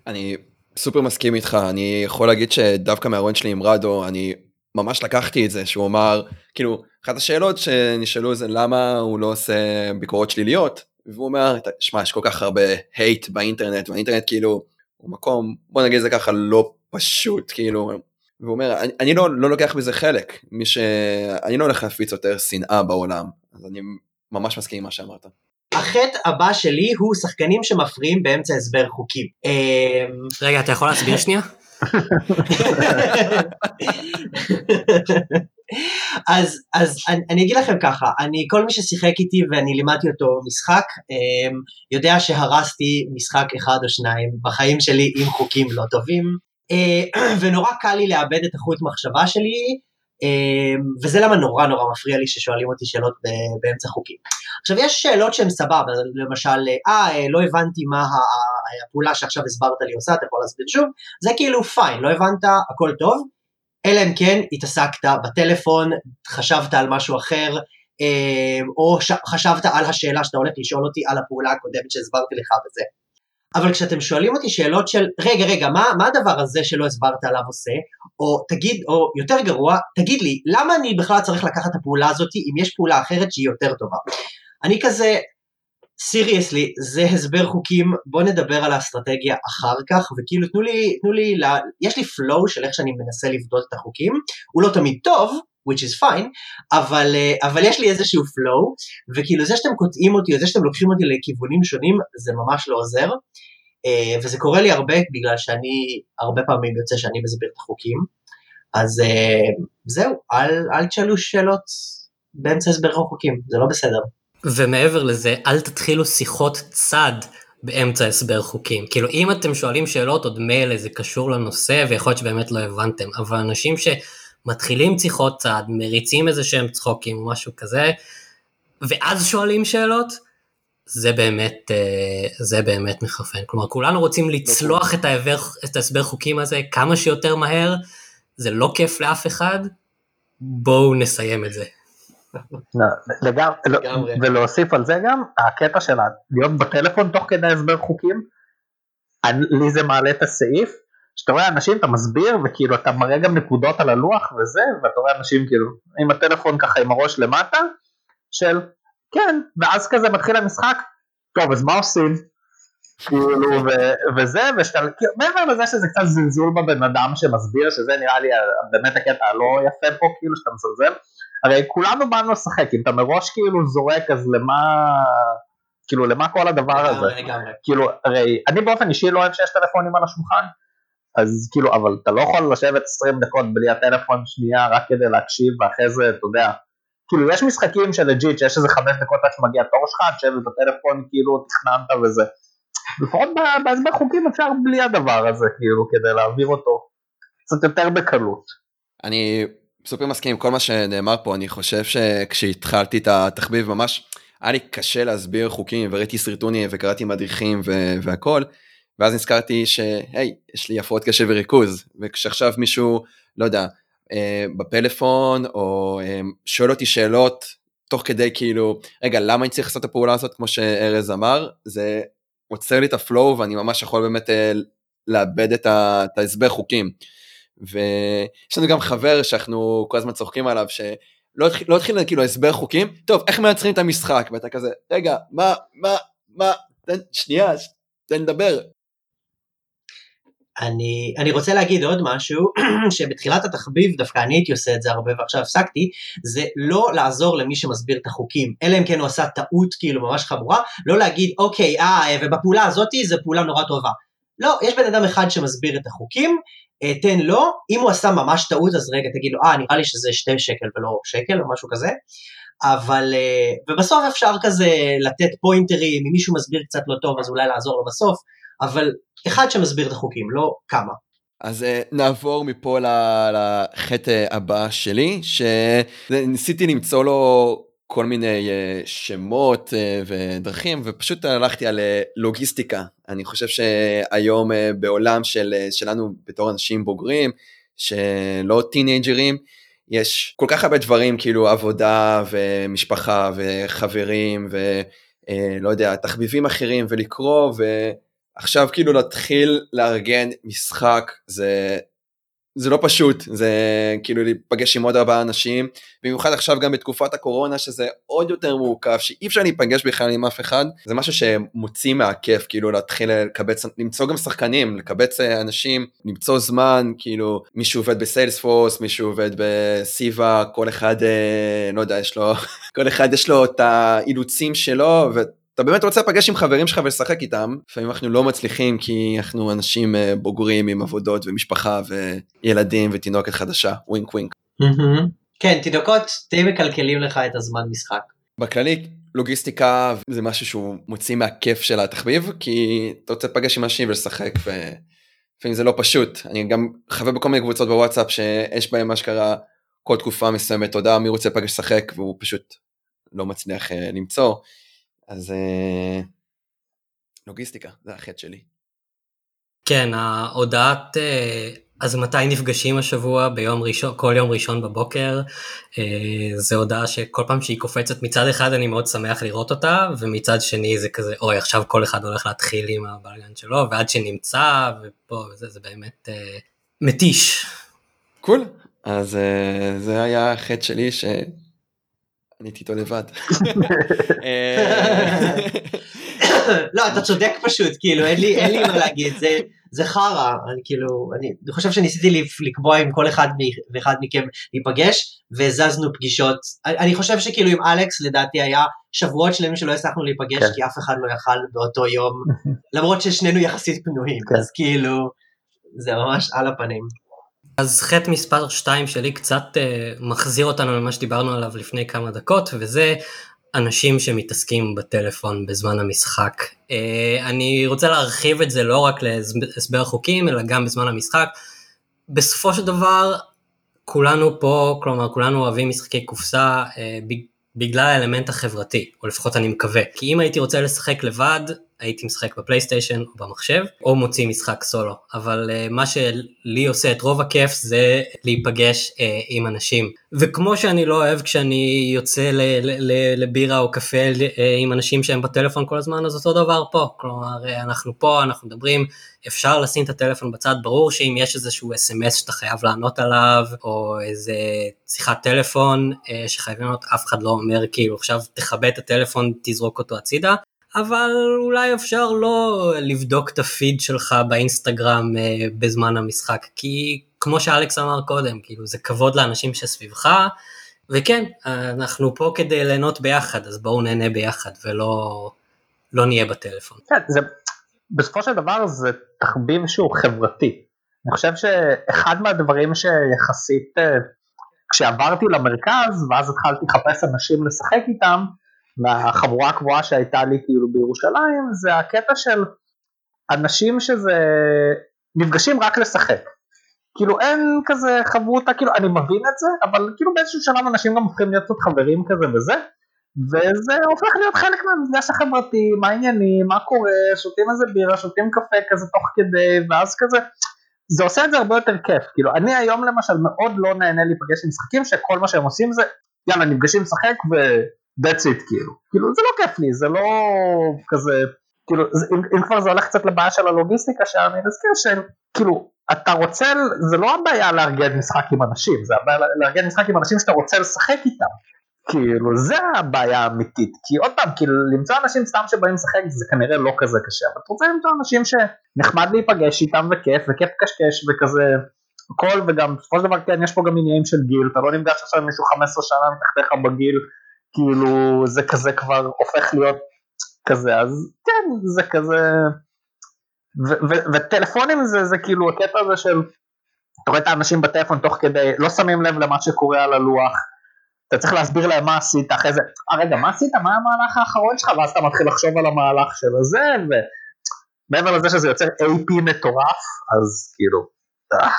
אני סופר מסכים איתך, אני יכול להגיד שדווקא מהרעיון שלי עם רדו, אני ממש לקחתי את זה שהוא אמר כאילו אחת השאלות שנשאלו זה למה הוא לא עושה ביקורות שליליות והוא אומר שמע יש כל כך הרבה הייט באינטרנט והאינטרנט כאילו הוא מקום בוא נגיד זה ככה לא פשוט כאילו והוא אומר אני, אני לא, לא לוקח בזה חלק מי שאני לא הולך להפיץ יותר שנאה בעולם אז אני ממש מסכים עם מה שאמרת. החטא הבא שלי הוא שחקנים שמפריעים באמצע הסבר חוקים. רגע אתה יכול להסביר שנייה? אז, אז אני, אני אגיד לכם ככה, אני, כל מי ששיחק איתי ואני לימדתי אותו משחק, אמ, יודע שהרסתי משחק אחד או שניים בחיים שלי עם חוקים לא טובים, אה, ונורא קל לי לאבד את החוט מחשבה שלי, וזה למה נורא נורא מפריע לי ששואלים אותי שאלות באמצע חוקים. עכשיו יש שאלות שהן סבבה, למשל, אה, אה, לא הבנתי מה הפעולה שעכשיו הסברת לי עושה, אתה יכול להסביר שוב, זה כאילו פיין, לא הבנת, הכל טוב, אלא אם כן התעסקת בטלפון, חשבת על משהו אחר, אמ, או חשבת על השאלה שאתה הולך לשאול אותי על הפעולה הקודמת שהסברתי לך וזה. אבל כשאתם שואלים אותי שאלות של רגע רגע מה, מה הדבר הזה שלא הסברת עליו עושה? או תגיד או יותר גרוע תגיד לי למה אני בכלל צריך לקחת את הפעולה הזאת אם יש פעולה אחרת שהיא יותר טובה? אני כזה סיריוסלי זה הסבר חוקים בוא נדבר על האסטרטגיה אחר כך. וכאילו תנו לי תנו לי לה, יש לי flow של איך שאני מנסה לבדות את החוקים הוא לא תמיד טוב which is fine, אבל, אה, אבל יש לי איזשהו flow, וכאילו זה שאתם קוטעים אותי, או זה שאתם לוקחים אותי לכיוונים שונים, זה ממש לא עוזר, אה, וזה קורה לי הרבה בגלל שאני, הרבה פעמים יוצא שאני מסביר את החוקים, אז אה, זהו, אל, אל תשאלו שאלות באמצע הסבר החוקים, זה לא בסדר. ומעבר לזה, אל תתחילו שיחות צד באמצע הסבר חוקים. כאילו אם אתם שואלים שאלות עוד מילא זה קשור לנושא ויכול להיות שבאמת לא הבנתם, אבל אנשים ש... מתחילים שיחות צד, מריצים איזה שהם צחוקים או משהו כזה, ואז שואלים שאלות, זה באמת, אה, זה באמת מחרפן. כלומר, כולנו רוצים לצלוח את, העבר, את ההסבר חוקים הזה כמה שיותר מהר, זה לא כיף לאף אחד, בואו נסיים את זה. לגמרי, ולהוסיף על זה גם, הקטע של להיות בטלפון תוך כדי הסבר חוקים, לי זה מעלה את הסעיף, שאתה רואה אנשים אתה מסביר וכאילו אתה מראה גם נקודות על הלוח וזה ואתה רואה אנשים כאילו עם הטלפון ככה עם הראש למטה של כן ואז כזה מתחיל המשחק טוב אז מה עושים? כאילו ו- וזה ושאתה כאילו, מעבר לזה שזה קצת זלזול בבן אדם שמסביר שזה נראה לי באמת הקטע הלא יפה פה כאילו שאתה מזלזל הרי כולנו באנו לשחק אם אתה מראש כאילו זורק אז למה כאילו למה כל הדבר הזה? כאילו הרי אני באופן אישי לא אוהב שיש טלפונים על השולחן אז כאילו, אבל אתה לא יכול לשבת 20 דקות בלי הטלפון שנייה רק כדי להקשיב ואחרי זה, אתה יודע, כאילו יש משחקים של legit שיש איזה 5 דקות עד שמגיע תור שלך, תשב בטלפון כאילו תכננת וזה. לפחות בהסבר חוקים אפשר בלי הדבר הזה כאילו כדי להעביר אותו קצת יותר בקלות. אני סופר מסכים עם כל מה שנאמר פה, אני חושב שכשהתחלתי את התחביב ממש היה לי קשה להסביר חוקים וראיתי סרטונים וקראתי מדריכים והכל. ואז נזכרתי שהי, יש לי הפרעות קשב וריכוז, וכשעכשיו מישהו, לא יודע, אה, בפלאפון, או אה, שואל אותי שאלות, תוך כדי כאילו, רגע, למה אני צריך לעשות את הפעולה הזאת, כמו שארז אמר, זה עוצר לי את הפלואו, ואני ממש יכול באמת אה, לאבד את, את ההסבר חוקים. ויש לנו גם חבר שאנחנו כל הזמן צוחקים עליו, שלא התחיל, לא התחיל כאילו הסבר חוקים, טוב, איך מייצרים את המשחק? ואתה כזה, רגע, מה, מה, מה, תן, שנייה, תן לדבר. אני, אני רוצה להגיד עוד משהו, שבתחילת התחביב דווקא אני הייתי עושה את זה הרבה ועכשיו הפסקתי, זה לא לעזור למי שמסביר את החוקים, אלא אם כן הוא עשה טעות כאילו ממש חמורה, לא להגיד אוקיי, אה, ובפעולה הזאתי זו פעולה נורא טובה. לא, יש בן אדם אחד שמסביר את החוקים, אה, תן לו, אם הוא עשה ממש טעות אז רגע תגיד לו, אה נראה לי שזה שתי שקל ולא שקל או משהו כזה, אבל, אה, ובסוף אפשר כזה לתת פוינטרים, אם מישהו מסביר קצת לא טוב אז אולי לעזור לו בסוף, אבל אחד שמסביר את החוקים, לא כמה. אז uh, נעבור מפה לחטא הבא שלי, שניסיתי למצוא לו כל מיני uh, שמות uh, ודרכים, ופשוט הלכתי על לוגיסטיקה. אני חושב שהיום בעולם של, שלנו בתור אנשים בוגרים, שלא טינג'רים, יש כל כך הרבה דברים, כאילו עבודה ומשפחה וחברים ולא יודע, תחביבים אחרים ולקרוא, ו... עכשיו כאילו להתחיל לארגן משחק זה זה לא פשוט זה כאילו להיפגש עם עוד ארבעה אנשים במיוחד עכשיו גם בתקופת הקורונה שזה עוד יותר מורכב שאי אפשר להיפגש בכלל עם אף אחד זה משהו שמוציא מהכיף כאילו להתחיל לקבץ למצוא גם שחקנים לקבץ אנשים למצוא זמן כאילו מישהו עובד בסיילס פורס מישהו עובד בסיבה כל אחד אה, לא יודע יש לו כל אחד יש לו את האילוצים שלו. ו... אתה באמת רוצה לפגש עם חברים שלך ולשחק איתם, לפעמים אנחנו לא מצליחים כי אנחנו אנשים אה, בוגרים עם עבודות ומשפחה וילדים ותינוקת חדשה, ווינק ווינק. כן, תינוקות די מקלקלים לך את הזמן משחק. בכללי לוגיסטיקה זה משהו שהוא מוציא מהכיף של התחביב כי אתה רוצה לפגש עם אנשים ולשחק ולפעמים זה לא פשוט. אני גם חבר בכל מיני קבוצות בוואטסאפ שיש בהם מה שקרה כל תקופה מסוימת הודעה מי רוצה לפגש לשחק והוא פשוט לא מצליח uh, למצוא אז uh, לוגיסטיקה זה החטא שלי. כן ההודעת uh, אז מתי נפגשים השבוע? ביום ראשון, כל יום ראשון בבוקר. אה, זו הודעה שכל פעם שהיא קופצת מצד אחד אני מאוד שמח לראות אותה, ומצד שני זה כזה, אוי עכשיו כל אחד הולך להתחיל עם הבלגן שלו, ועד שנמצא, ופה וזה, זה באמת אה, מתיש. קול, cool. אז אה, זה היה החטא שלי ש... אני איתו לבד. אה, לא, אתה צודק פשוט, כאילו, אין לי, אין לי מה להגיד, זה, זה חרא, אני כאילו, אני חושב שניסיתי לקבוע עם כל אחד ואחד מכם להיפגש, והזזנו פגישות, אני חושב שכאילו עם אלכס לדעתי היה שבועות שלמים שלא הצלחנו להיפגש, כן. כי אף אחד לא יכל באותו יום, למרות ששנינו יחסית פנויים, כן. אז כאילו, זה ממש על הפנים. אז חטא מספר 2 שלי קצת uh, מחזיר אותנו למה שדיברנו עליו לפני כמה דקות, וזה אנשים שמתעסקים בטלפון בזמן המשחק. Uh, אני רוצה להרחיב את זה לא רק להסבר חוקים, אלא גם בזמן המשחק. בסופו של דבר, כולנו פה, כלומר כולנו אוהבים משחקי קופסה uh, בגלל האלמנט החברתי, או לפחות אני מקווה. כי אם הייתי רוצה לשחק לבד, הייתי משחק בפלייסטיישן או במחשב, או מוציא משחק סולו. אבל uh, מה שלי עושה את רוב הכיף זה להיפגש uh, עם אנשים. וכמו שאני לא אוהב כשאני יוצא לבירה או קפה uh, עם אנשים שהם בטלפון כל הזמן, אז אותו דבר פה. כלומר, uh, אנחנו פה, אנחנו מדברים, אפשר לשים את הטלפון בצד, ברור שאם יש איזשהו אס.אם.אס שאתה חייב לענות עליו, או איזה שיחת טלפון uh, שחייבים לענות, אף אחד לא אומר כאילו עכשיו תכבה את הטלפון, תזרוק אותו הצידה. אבל אולי אפשר לא לבדוק את הפיד שלך באינסטגרם אה, בזמן המשחק, כי כמו שאלכס אמר קודם, כאילו זה כבוד לאנשים שסביבך, וכן, אנחנו פה כדי ליהנות ביחד, אז בואו נהנה ביחד ולא לא נהיה בטלפון. כן, זה, בסופו של דבר זה תחביב שהוא חברתי. אני חושב שאחד מהדברים שיחסית, אה, כשעברתי למרכז ואז התחלתי לחפש אנשים לשחק איתם, מהחבורה הקבועה שהייתה לי כאילו בירושלים זה הקטע של אנשים שזה נפגשים רק לשחק. כאילו אין כזה חברותה, כאילו אני מבין את זה, אבל כאילו באיזשהו שלב אנשים גם הופכים להיות קצת חברים כזה וזה, וזה הופך להיות חלק מהמפגש החברתי, מה העניינים, מה קורה, שותים איזה בירה, שותים קפה כזה תוך כדי, ואז כזה, זה עושה את זה הרבה יותר כיף, כאילו אני היום למשל מאוד לא נהנה להיפגש עם משחקים שכל מה שהם עושים זה, יאללה נפגשים לשחק ו... that's it כאילו, כאילו זה לא כיף לי, זה לא כזה, כאילו אם, אם כבר זה הולך קצת לבעיה של הלוגיסטיקה שאני מזכיר שכאילו אתה רוצה, זה לא הבעיה לארגן משחק עם אנשים, זה הבעיה לארגן משחק עם אנשים שאתה רוצה לשחק איתם, כאילו זה הבעיה האמיתית, כי עוד פעם כאילו למצוא אנשים סתם שבאים לשחק זה כנראה לא כזה קשה, אבל אתה רוצה למצוא אנשים שנחמד להיפגש איתם וכיף וכיף קשקש וכזה הכל וגם בסופו של דבר כן יש פה גם עניינים של גיל, אתה לא נפגש עכשיו עם מישהו 15 שנה מתחתיך בגיל כאילו זה כזה כבר הופך להיות כזה, אז כן, זה כזה, וטלפונים זה, זה כאילו הקטע הזה של, אתה רואה את האנשים בטלפון תוך כדי, לא שמים לב למה שקורה על הלוח, אתה צריך להסביר להם מה עשית אחרי זה, אה רגע מה עשית, מה המהלך האחרון שלך, ואז אתה מתחיל לחשוב על המהלך של הזה, ומעבר לזה שזה יוצר AP מטורף, אז כאילו, אה,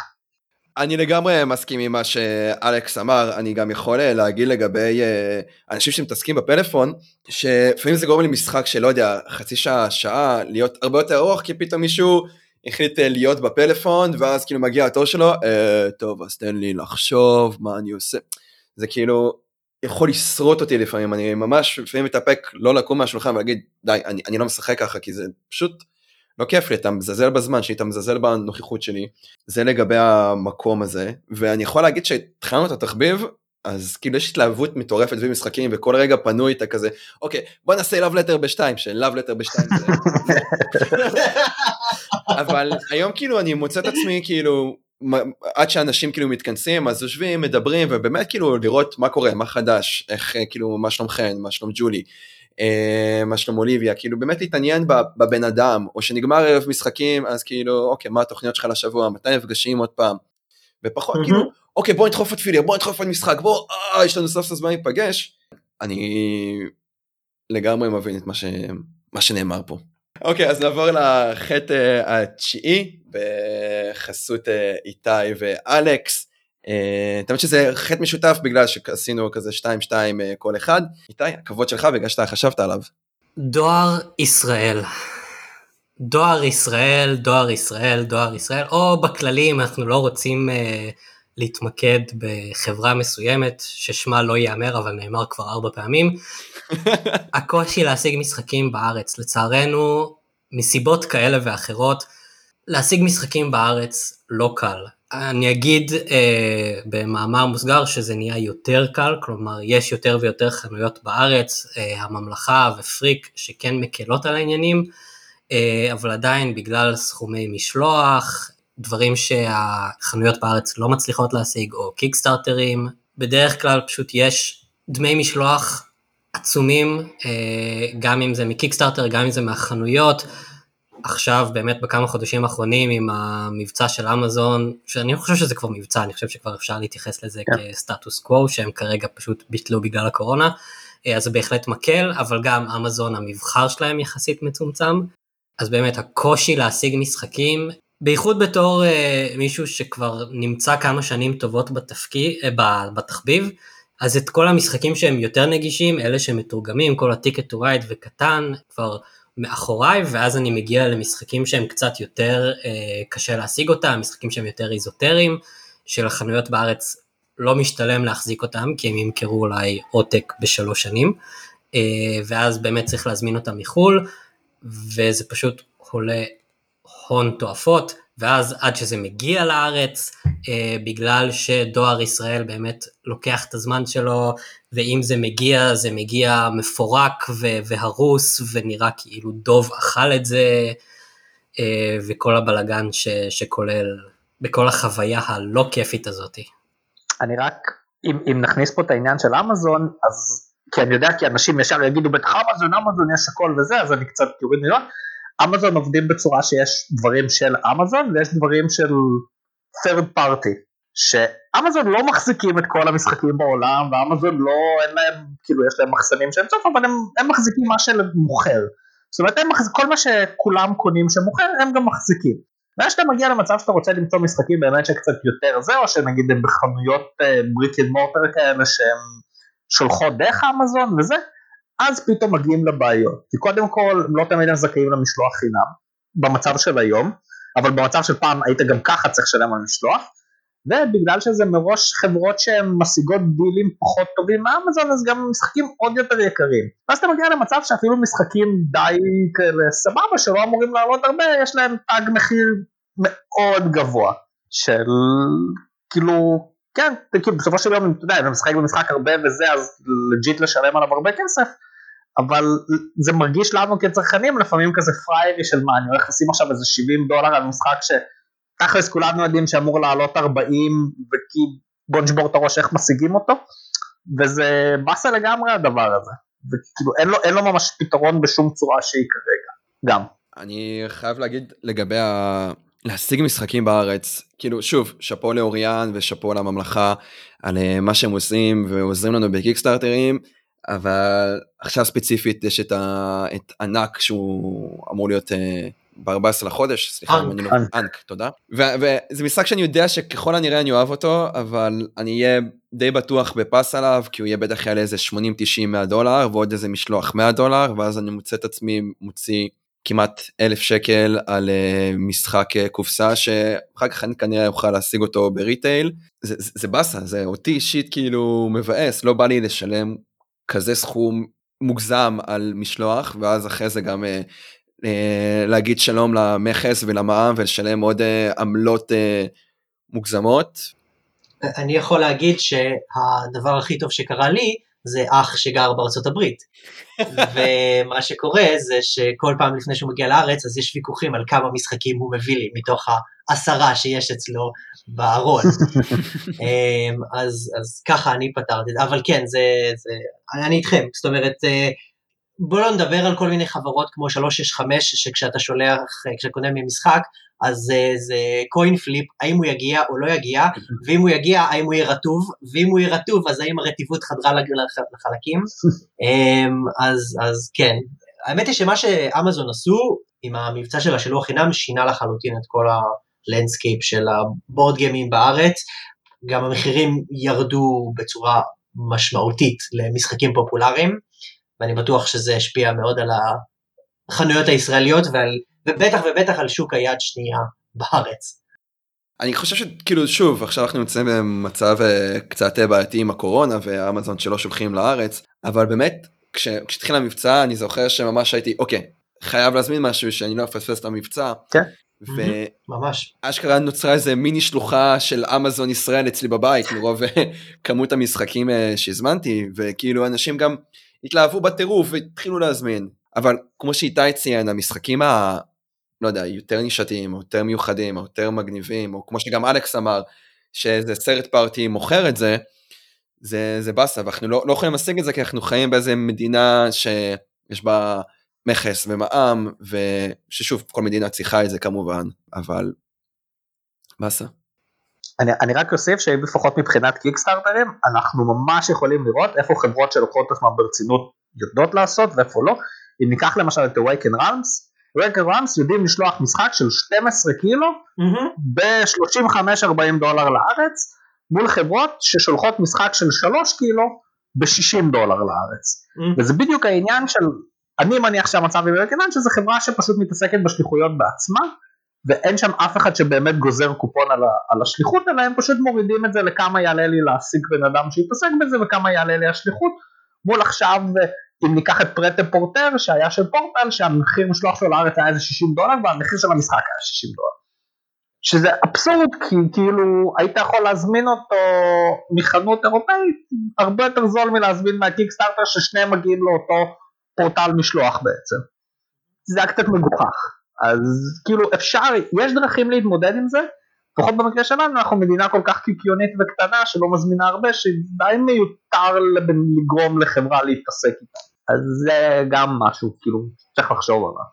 אני לגמרי מסכים עם מה שאלכס אמר, אני גם יכול אה, להגיד לגבי אה, אנשים שמתעסקים בפלאפון, שלפעמים זה גורם לי משחק שלא יודע, חצי שעה, שעה, להיות הרבה יותר ארוך, כי פתאום מישהו החליט אה, להיות בפלאפון, ואז כאילו מגיע התור שלו, אה, טוב, אז תן לי לחשוב מה אני עושה. זה כאילו יכול לשרוט אותי לפעמים, אני ממש לפעמים מתאפק לא לקום מהשולחן ולהגיד, די, אני, אני לא משחק ככה, כי זה פשוט... לא כיף לי, אתה מזלזל בזמן שלי, אתה מזלזל בנוכחות שלי, זה לגבי המקום הזה, ואני יכול להגיד שהתחלנו את התחביב, אז כאילו יש התלהבות מטורפת סביב משחקים וכל רגע פנוי אתה כזה אוקיי בוא נעשה Love Letter בשתיים ש Love Letter בשתיים זה אבל היום כאילו אני מוצא את עצמי כאילו עד שאנשים כאילו מתכנסים אז יושבים מדברים ובאמת כאילו לראות מה קורה מה חדש איך כאילו מה שלומכם מה שלום ג'ולי. אה, מה שלום אוליביה, כאילו באמת להתעניין בבן אדם, או שנגמר ערב משחקים, אז כאילו, אוקיי, מה התוכניות שלך לשבוע, מתי נפגשים עוד פעם, ופחות mm-hmm. כאילו, אוקיי בוא נדחוף עוד פילר, בוא נדחוף עוד משחק, בוא, אה, יש לנו סוף סוף זמן להיפגש, אני לגמרי מבין את מה, ש... מה שנאמר פה. אוקיי, אז נעבור לחטא התשיעי בחסות אה, איתי ואלכס. אה, האמת שזה חטא משותף בגלל שעשינו כזה 2-2 אה, כל אחד. איתי, הכבוד שלך בגלל שאתה חשבת עליו. דואר ישראל. דואר ישראל, דואר ישראל, דואר ישראל, או בכללי אם אנחנו לא רוצים uh, להתמקד בחברה מסוימת ששמה לא ייאמר אבל נאמר כבר ארבע פעמים, הקושי להשיג משחקים בארץ, לצערנו מסיבות כאלה ואחרות, להשיג משחקים בארץ לא קל. אני אגיד אה, במאמר מוסגר שזה נהיה יותר קל, כלומר יש יותר ויותר חנויות בארץ, אה, הממלכה ופריק שכן מקלות על העניינים, אה, אבל עדיין בגלל סכומי משלוח, דברים שהחנויות בארץ לא מצליחות להשיג, או קיקסטארטרים, בדרך כלל פשוט יש דמי משלוח עצומים, אה, גם אם זה מקיקסטארטר, גם אם זה מהחנויות. עכשיו באמת בכמה חודשים האחרונים עם המבצע של אמזון, שאני חושב שזה כבר מבצע, אני חושב שכבר אפשר להתייחס לזה כן. כסטטוס קוו, שהם כרגע פשוט ביטלו בגלל הקורונה, אה, אז זה בהחלט מקל, אבל גם אמזון המבחר שלהם יחסית מצומצם, אז באמת הקושי להשיג משחקים, בייחוד בתור uh, מישהו שכבר נמצא כמה שנים טובות בתפקיד, uh, בתחביב, אז את כל המשחקים שהם יותר נגישים, אלה שמתורגמים, כל ה Ticket to Ride וקטאן, כבר מאחוריי, ואז אני מגיע למשחקים שהם קצת יותר אה, קשה להשיג אותם, משחקים שהם יותר איזוטריים, שלחנויות בארץ לא משתלם להחזיק אותם, כי הם ימכרו אולי עותק בשלוש שנים, אה, ואז באמת צריך להזמין אותם מחו"ל, וזה פשוט עולה הון תועפות, ואז עד שזה מגיע לארץ, בגלל שדואר ישראל באמת לוקח את הזמן שלו, ואם זה מגיע, זה מגיע מפורק והרוס, ונראה כאילו דוב אכל את זה, אה, וכל הבלגן ש- שכולל בכל החוויה הלא כיפית הזאת. אני רק, אם, אם נכניס פה את העניין של אמזון, אז כי אני יודע כי אנשים ישר יגידו בטח אמזון, אמזון יש הכל וזה, אז אני קצת יוריד מיליון. אמזון עובדים בצורה שיש דברים של אמזון ויש דברים של third party שאמזון לא מחזיקים את כל המשחקים בעולם ואמזון לא אין להם כאילו יש להם מחסנים שהם סוף אבל הם, הם מחזיקים מה שמוכר. זאת אומרת הם מחזיק, כל מה שכולם קונים שמוכר הם גם מחזיקים. ואז שאתה מגיע למצב שאתה רוצה למצוא משחקים באמת שקצת יותר זה או שנגיד הם בחנויות brick and mortar כאלה שהם שולחות דרך אמזון וזה אז פתאום מגיעים לבעיות, כי קודם כל הם לא תמיד הם זכאים למשלוח חינם, במצב של היום, אבל במצב של פעם היית גם ככה צריך לשלם על משלוח, ובגלל שזה מראש חברות שהן משיגות דילים פחות טובים מאמזון אז גם משחקים עוד יותר יקרים. ואז אתה מגיע למצב שאפילו משחקים די כאלה סבבה שלא אמורים לעלות הרבה יש להם תג מחיר מאוד גבוה של כאילו כן כאילו בסופו של יום אתה יודע אם אתה משחק במשחק הרבה וזה אז legit לשלם עליו הרבה כסף אבל זה מרגיש לנו כצרכנים לפעמים כזה פריירי של מה אני הולך לשים עכשיו איזה 70 דולר על משחק שתכלס כולנו יודעים שאמור לעלות 40 וכי בוא נשבור את הראש איך משיגים אותו וזה באסה לגמרי הדבר הזה וכאילו אין לו, אין לו ממש פתרון בשום צורה שהיא כרגע גם. אני חייב להגיד לגבי ה... להשיג משחקים בארץ כאילו שוב שאפו לאוריאן ושאפו לממלכה על אה, מה שהם עושים ועוזרים לנו בקיקסטארטרים אבל עכשיו ספציפית יש את, ה... את ענק שהוא אמור להיות uh, ב-14 לחודש, סליחה אם אני לא... אנק, תודה. וזה משחק שאני יודע שככל הנראה אני אוהב אותו, אבל אני אהיה די בטוח בפס עליו, כי הוא יהיה בטח יעלה איזה 80-90 100 דולר, ועוד איזה משלוח 100 דולר, ואז אני מוצא את עצמי מוציא כמעט אלף שקל על uh, משחק uh, קופסה, שאחר כך אני כנראה אוכל להשיג אותו בריטייל. זה, זה, זה באסה, זה אותי אישית כאילו מבאס, לא בא לי לשלם כזה סכום מוגזם על משלוח ואז אחרי זה גם אה, אה, להגיד שלום למכס ולמע"מ ולשלם עוד אה, עמלות אה, מוגזמות. אני יכול להגיד שהדבר הכי טוב שקרה לי זה אח שגר בארצות הברית. ומה שקורה זה שכל פעם לפני שהוא מגיע לארץ אז יש ויכוחים על כמה משחקים הוא מביא לי מתוך העשרה שיש אצלו בארון. אמ, אז, אז ככה אני פתרתי אבל כן, זה, זה, אני איתכם, זאת אומרת, אה, בוא לא נדבר על כל מיני חברות כמו 365, שכשאתה שולח, כשאתה קונה ממשחק, אז זה, זה coin flip, האם הוא יגיע או לא יגיע, ואם הוא יגיע, האם הוא יהיה רטוב, ואם הוא יהיה רטוב, אז האם הרטיבות חדרה לחלקים. אמ, אז, אז כן, האמת היא שמה שאמזון עשו, עם המבצע של השילוח חינם, שינה לחלוטין את כל ה landscape של ה board game ים בארץ, גם המחירים ירדו בצורה משמעותית למשחקים פופולריים, ואני בטוח שזה השפיע מאוד על החנויות הישראליות ועל, ובטח ובטח על שוק היד שנייה בארץ. אני חושב שכאילו שוב עכשיו אנחנו נמצאים במצב uh, קצת בעייתי עם הקורונה ואמזון שלא שולחים לארץ אבל באמת כש, כשהתחיל המבצע אני זוכר שממש הייתי אוקיי חייב להזמין משהו שאני לא אפספס את המבצע. כן. ממש. אשכרה נוצרה איזה מיני שלוחה של אמזון ישראל אצלי בבית מרוב כמות המשחקים אה, שהזמנתי וכאילו אנשים גם התלהבו בטירוף והתחילו להזמין אבל כמו שאיתי ציין המשחקים. לא יודע יותר נישתיים או יותר מיוחדים או יותר מגניבים או כמו שגם אלכס אמר שאיזה סרט פארטי מוכר את זה זה זה באסה ואנחנו לא, לא יכולים להשיג את זה כי אנחנו חיים באיזה מדינה שיש בה מכס ומע"מ וששוב כל מדינה צריכה את זה כמובן אבל באסה. אני, אני רק אוסיף שלפחות מבחינת קיקסטארטרים אנחנו ממש יכולים לראות איפה חברות שלוקחות את עצמם ברצינות יודעות לעשות ואיפה לא. אם ניקח למשל את Awaken Realms, Awaken Realms יודעים לשלוח משחק של 12 קילו mm-hmm. ב-35-40 דולר לארץ מול חברות ששולחות משחק של 3 קילו ב-60 דולר לארץ. וזה בדיוק העניין של אני מניח שהמצב עם Awaken שזה חברה שפשוט מתעסקת בשליחויות בעצמה ואין שם אף אחד שבאמת גוזר קופון על, ה, על השליחות אלא הם פשוט מורידים את זה לכמה יעלה לי להשיג בן אדם שיתעסק בזה וכמה יעלה לי השליחות מול עכשיו אם ניקח את פרטה פורטר שהיה של פורטל שהמחיר משלוח שלו לארץ היה איזה 60 דולר והמחיר של המשחק היה 60 דולר. שזה אבסורד כי כאילו היית יכול להזמין אותו מחנות אירופאית הרבה יותר זול מלהזמין מהקיקסטארטר ששניהם מגיעים לאותו פורטל משלוח בעצם. זה היה קצת מגוחך. אז כאילו אפשר, יש דרכים להתמודד עם זה, לפחות במקרה שלנו אנחנו מדינה כל כך קיקיונית וקטנה שלא מזמינה הרבה שדי מיותר לגרום לחברה להתעסק איתה. אז זה גם משהו כאילו צריך לחשוב עליו.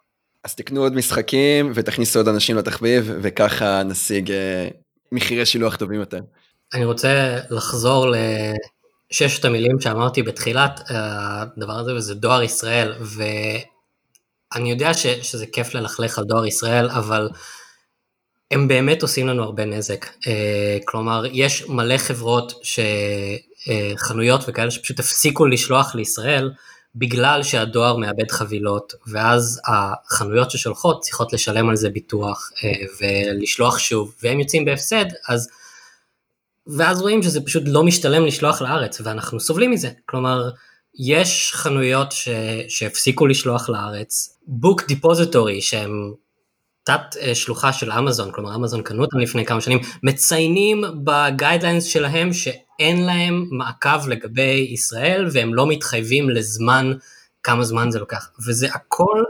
אז תקנו עוד משחקים ותכניסו עוד אנשים לתחביב וככה נשיג אה, מחירי שילוח טובים יותר. אני רוצה לחזור לששת המילים שאמרתי בתחילת אה, הדבר הזה וזה דואר ישראל ואני יודע ש, שזה כיף ללכלך על דואר ישראל אבל הם באמת עושים לנו הרבה נזק. אה, כלומר, יש מלא חברות, ש... אה, חנויות וכאלה שפשוט הפסיקו לשלוח לישראל בגלל שהדואר מאבד חבילות, ואז החנויות ששולחות צריכות לשלם על זה ביטוח אה, ולשלוח שוב, והם יוצאים בהפסד, אז... ואז רואים שזה פשוט לא משתלם לשלוח לארץ, ואנחנו סובלים מזה. כלומר, יש חנויות ש... שהפסיקו לשלוח לארץ, Book Depository שהם תת אה, שלוחה של אמזון, כלומר אמזון קנו אותם לפני כמה שנים, מציינים ב guidelines שלהם שאין להם מעקב לגבי ישראל והם לא מתחייבים לזמן, כמה זמן זה לוקח, וזה הכל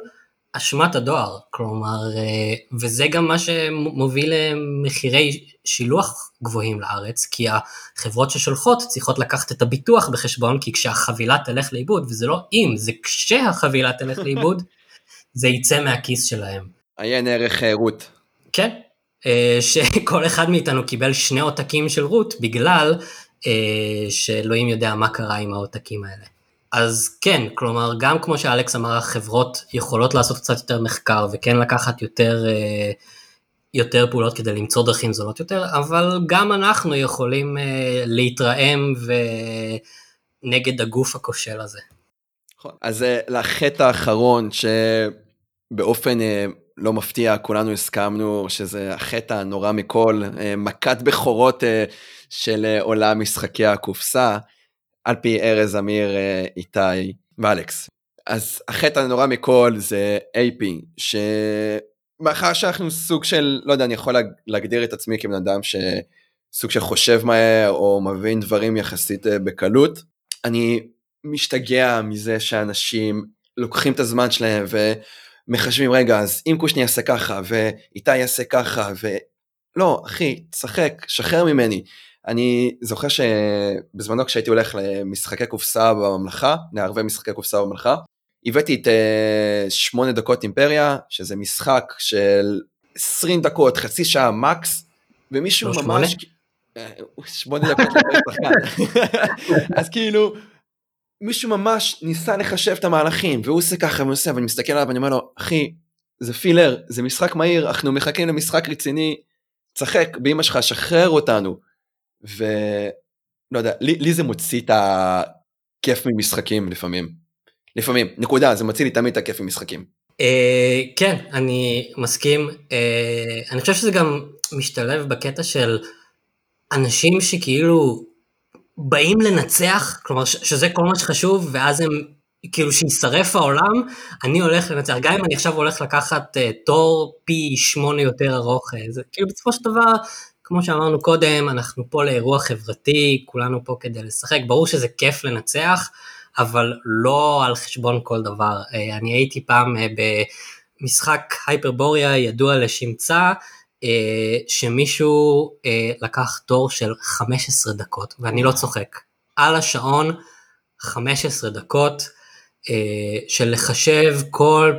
אשמת הדואר, כלומר, אה, וזה גם מה שמוביל למחירי שילוח גבוהים לארץ, כי החברות ששולחות צריכות לקחת את הביטוח בחשבון, כי כשהחבילה תלך לאיבוד, וזה לא אם, זה כשהחבילה תלך לאיבוד, זה יצא מהכיס שלהם. עיין ערך אה, רות. כן, אה, שכל אחד מאיתנו קיבל שני עותקים של רות בגלל אה, שאלוהים יודע מה קרה עם העותקים האלה. אז כן, כלומר גם כמו שאלכס אמר, החברות יכולות לעשות קצת יותר מחקר וכן לקחת יותר, יותר פעולות כדי למצוא דרכים זולות יותר, אבל גם אנחנו יכולים להתרעם ונגד הגוף הכושל הזה. נכון. אז לחטא האחרון שבאופן לא מפתיע, כולנו הסכמנו שזה החטא הנורא מכל, אה, מכת בכורות אה, של אה, עולם משחקי הקופסה, על פי ארז, אמיר, איתי ואלכס. אז החטא הנורא מכל זה AP, שמאחר שאנחנו סוג של, לא יודע, אני יכול להגדיר את עצמי כבן אדם שסוג של חושב מהר או מבין דברים יחסית בקלות, אני משתגע מזה שאנשים לוקחים את הזמן שלהם ו... מחשבים רגע אז אם קושני יעשה ככה ואיתי יעשה ככה ולא אחי תשחק שחרר ממני אני זוכר שבזמנו כשהייתי הולך למשחקי קופסה בממלכה לערבי משחקי קופסה בממלכה הבאתי את uh, שמונה דקות אימפריה, שזה משחק של 20 דקות, חצי שעה מקס, ומישהו לא ממש... אה, שמונה דקות שחקן. אז כאילו, מישהו ממש ניסה לחשב את המהלכים, והוא עושה ככה ועושה, ואני מסתכל עליו ואני אומר לו, אחי, זה פילר, זה משחק מהיר, אנחנו מחכים למשחק רציני, צחק באמא שלך, שחרר אותנו. ולא יודע, לי, לי זה מוציא את הכיף ממשחקים לפעמים. לפעמים, נקודה, זה מוציא לי תמיד את הכיף ממשחקים. Uh, כן, אני מסכים. Uh, אני חושב שזה גם משתלב בקטע של אנשים שכאילו באים לנצח, כלומר שזה כל מה שחשוב, ואז הם, כאילו שישרף העולם, אני הולך לנצח, גם אם אני עכשיו הולך לקחת uh, תור פי שמונה יותר ארוך, uh, זה כאילו בסופו של דבר, כמו שאמרנו קודם, אנחנו פה לאירוע חברתי, כולנו פה כדי לשחק, ברור שזה כיף לנצח, אבל לא על חשבון כל דבר. Uh, אני הייתי פעם uh, במשחק הייפרבוריה ידוע לשמצה, אה, שמישהו אה, לקח תור של 15 דקות, ואני לא צוחק, על השעון 15 דקות אה, של לחשב כל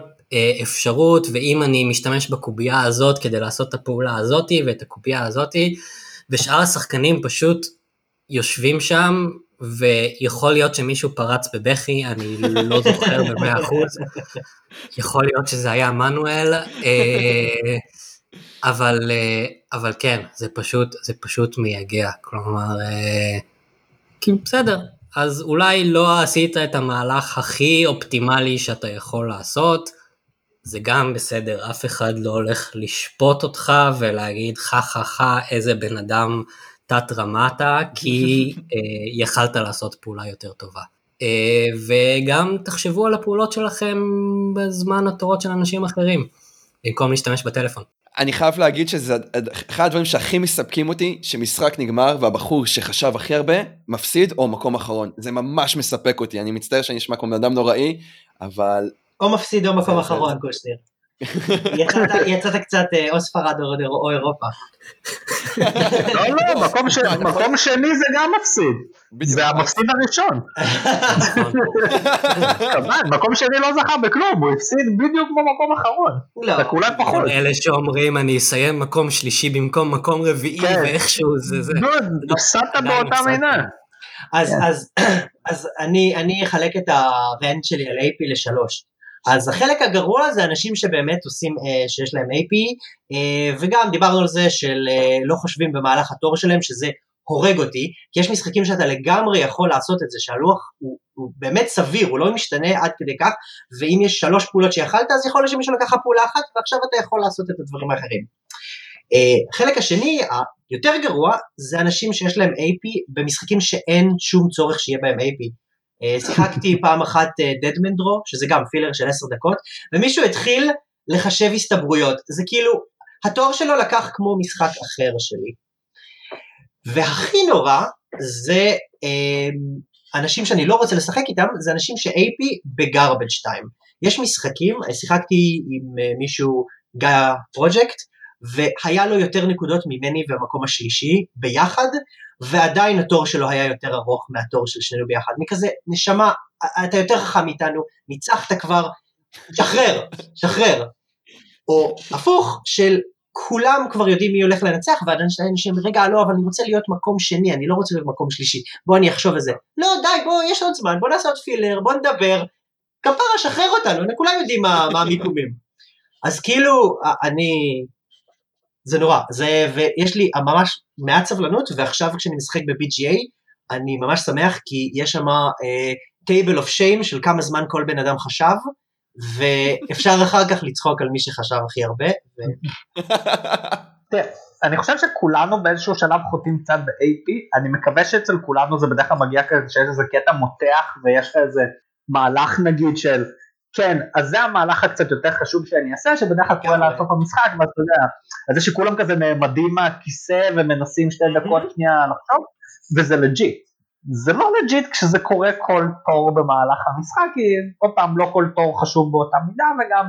אפשרות, ואם אני משתמש בקובייה הזאת כדי לעשות את הפעולה הזאתי ואת הקובייה הזאתי, ושאר השחקנים פשוט יושבים שם, ויכול להיות שמישהו פרץ בבכי, אני לא זוכר במאה אחוז, יכול להיות שזה היה מנואל, אבל, אה, אבל כן, זה פשוט, זה פשוט מייגע, כלומר, אה, כאילו בסדר, אז אולי לא עשית את המהלך הכי אופטימלי שאתה יכול לעשות, זה גם בסדר, אף אחד לא הולך לשפוט אותך ולהגיד חה חה חה איזה בן אדם תת רמת, כי אה, יכלת לעשות פעולה יותר טובה. אה, וגם תחשבו על הפעולות שלכם בזמן התורות של אנשים אחרים, במקום להשתמש בטלפון. אני חייב להגיד שזה אחד הדברים שהכי מספקים אותי, שמשחק נגמר והבחור שחשב הכי הרבה, מפסיד או מקום אחרון. זה ממש מספק אותי, אני מצטער שאני נשמע כמו בן אדם נוראי, אבל... או מפסיד או מקום אחרון, קושניר. יצאת קצת אה, או ספרד או אירופה. לא, לא, מקום שני זה גם מפסיד. זה המפסיד הראשון. מקום שני לא זכה בכלום, הוא הפסיד בדיוק במקום האחרון. רק אולי פחות. אלה שאומרים אני אסיים מקום שלישי במקום מקום רביעי כן. ואיכשהו זה זה. הפסדת באותה מינה. אז אני אחלק את הרנט שלי על AP לשלוש. אז החלק הגרוע זה אנשים שבאמת עושים, אה, שיש להם AP, אה, וגם דיברנו על זה של אה, לא חושבים במהלך התור שלהם, שזה הורג אותי, כי יש משחקים שאתה לגמרי יכול לעשות את זה, שהלוח הוא, הוא באמת סביר, הוא לא משתנה עד כדי כך, ואם יש שלוש פעולות שיכלת, אז יכול להיות שמישהו לקח פעולה אחת, ועכשיו אתה יכול לעשות את הדברים האחרים. החלק השני, היותר גרוע, זה אנשים שיש להם AP במשחקים שאין שום צורך שיהיה בהם AP. אה, שיחקתי פעם אחת דדמנדרו, אה, שזה גם פילר של עשר דקות, ומישהו התחיל לחשב הסתברויות, זה כאילו, התואר שלו לקח כמו משחק אחר שלי. והכי נורא זה אה, אנשים שאני לא רוצה לשחק איתם, זה אנשים ש-AP בגרבג' 2. יש משחקים, שיחקתי עם מישהו, גיא פרויקט, והיה לו יותר נקודות ממני במקום השלישי ביחד, ועדיין התור שלו היה יותר ארוך מהתור של שנינו ביחד. מכזה, נשמה, אתה יותר חכם מאיתנו, ניצחת כבר, שחרר, שחרר. או הפוך, של כולם כבר יודעים מי הולך לנצח, ועדיין אנשים, רגע, לא, אבל אני רוצה להיות מקום שני, אני לא רוצה להיות מקום שלישי, בוא אני אחשוב על זה. לא, די, בוא, יש עוד זמן, בוא נעשה עוד פילר, בוא נדבר. כפרה, שחרר אותנו, כולם יודעים מה, מה המיקומים. אז כאילו, אני, זה נורא, זה, ויש לי ממש מעט סבלנות, ועכשיו כשאני משחק ב-BGA, אני ממש שמח כי יש שם table of shame של כמה זמן כל בן אדם חשב, ואפשר אחר כך לצחוק על מי שחשב הכי הרבה. ו... אני חושב שכולנו באיזשהו שלב חוטאים קצת ב-AP, אני מקווה שאצל כולנו זה בדרך כלל מגיע כזה שיש איזה קטע מותח ויש לך איזה מהלך נגיד של כן, אז זה המהלך הקצת יותר חשוב שאני אעשה, שבדרך כלל קורה לעשות המשחק, ואתה יודע, אז זה שכולם כזה נעמדים מהכיסא ומנסים שתי דקות שנייה לחשוב, וזה legit. זה לא legit כשזה קורה כל תור במהלך המשחק, כי עוד פעם לא כל תור חשוב באותה מידה, וגם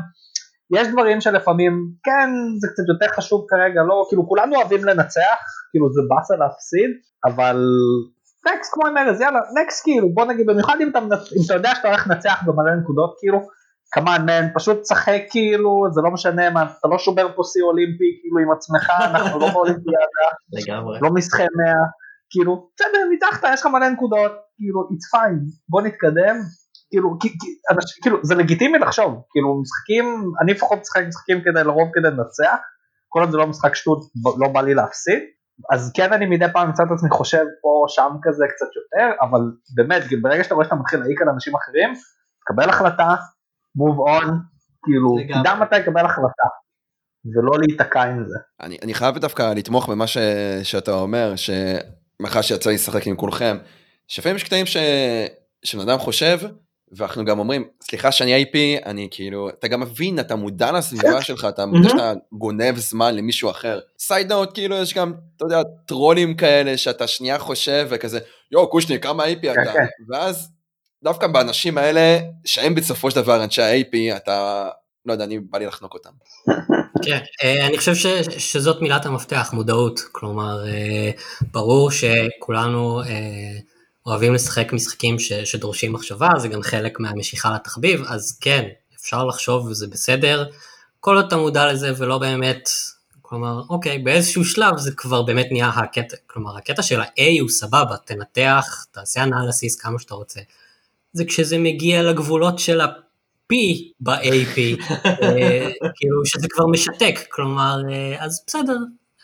יש דברים שלפעמים, כן, זה קצת יותר חשוב כרגע, לא, כאילו כולנו אוהבים לנצח, כאילו זה באסה להפסיד, אבל next כמו עם ארז יאללה next כאילו בוא נגיד במיוחד אם אתה. אם אתה יודע שאתה הולך לנצח במלא נקודות כאילו come on man פשוט שחק כאילו זה לא משנה מה אתה לא שובר פה שיא אולימפי כאילו עם עצמך אנחנו לא באולימפיאדה לגמרי. לא משחקי 100 כאילו בסדר ניצחת יש לך מלא נקודות כאילו it's fine בוא נתקדם כאילו אנשים, כאילו זה לגיטימי לחשוב כאילו משחקים אני לפחות משחק משחקים כדי לרוב כדי לנצח כל עוד זה לא משחק שטות לא בא לי להפסיד אז כן אני מדי פעם מצא את עצמי חושב פה שם כזה קצת יותר אבל באמת ברגע שאתה רואה שאתה מתחיל להעיק על אנשים אחרים תקבל החלטה move on כאילו. תדע מתי לקבל החלטה ולא להיתקע עם זה. אני, אני חייב דווקא לתמוך במה ש, שאתה אומר, שמאחר שיצא לי לשחק עם כולכם, שלפעמים יש קטעים ש, שבן אדם חושב, ואנחנו גם אומרים, סליחה שאני IP, אני כאילו, אתה גם מבין, אתה מודע לסביבה שלך, אתה מודע שאתה גונב זמן למישהו אחר. סייד נוט, כאילו יש גם, אתה יודע, טרולים כאלה, שאתה שנייה חושב, וכזה, יואו, קושניר, כמה IP אתה? כן. ואז, דווקא באנשים האלה, שהם בסופו של דבר אנשי ה-AP, אתה, לא יודע, אני בא לי לחנוק אותם. כן, אה, אני חושב ש, שזאת מילת המפתח, מודעות. כלומר, אה, ברור שכולנו אה, אוהבים לשחק משחקים ש, שדורשים מחשבה, זה גם חלק מהמשיכה לתחביב, אז כן, אפשר לחשוב וזה בסדר, כל עוד אתה מודע לזה ולא באמת, כלומר, אוקיי, באיזשהו שלב זה כבר באמת נהיה הקטע, כלומר, הקטע של ה-A הוא סבבה, תנתח, תעשה אנליסיס כמה שאתה רוצה. זה כשזה מגיע לגבולות של ה-P ב-AP, אה, כאילו שזה כבר משתק, כלומר, אה, אז בסדר,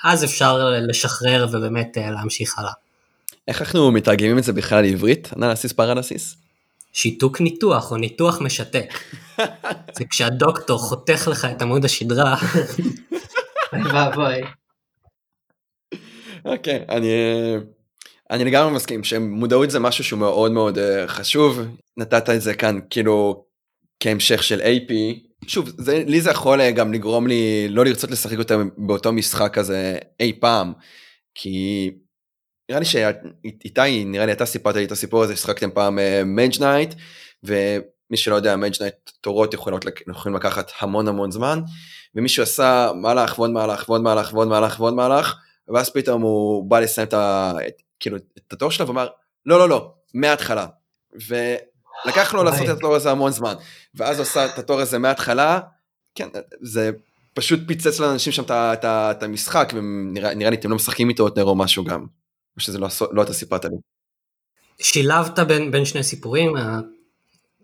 אז אפשר לשחרר ובאמת אה, להמשיך הלאה. איך אנחנו מתרגמים את זה בכלל לעברית? אנליסיס פרנסיס? שיתוק ניתוח או ניתוח משתק. זה כשהדוקטור חותך לך את עמוד השדרה, אוי ואבוי. אוקיי, אני, אני לגמרי מסכים שמודעות זה משהו שהוא מאוד מאוד אה, חשוב, נתת את זה כאן כאילו כהמשך של AP, שוב, זה, לי זה יכול אה, גם לגרום לי לא לרצות לשחק יותר באותו משחק הזה אי פעם, כי נראה לי שאיתי, נראה לי אתה סיפרת לי את הסיפור הזה, ששחקתם פעם Mage Knight, ומי שלא יודע, Mage Knight תורות יכולות, יכולים לקחת המון המון זמן, ומישהו עשה מהלך ועוד מהלך ועוד מהלך ועוד מהלך ועוד מהלך, ואז פתאום הוא בא לסיים את, ה, את, כאילו, את התור שלו ואמר, לא, לא, לא, מההתחלה. ולקח לו לעשות את התור הזה המון זמן, ואז הוא עשה את התור הזה מההתחלה, כן, זה פשוט פיצץ לאנשים שם את המשחק, ונראה נראה לי אתם לא משחקים איתו יותר או משהו גם. או שזה לא, לא אתה סיפרת לי. שילבת בין, בין שני סיפורים, אה,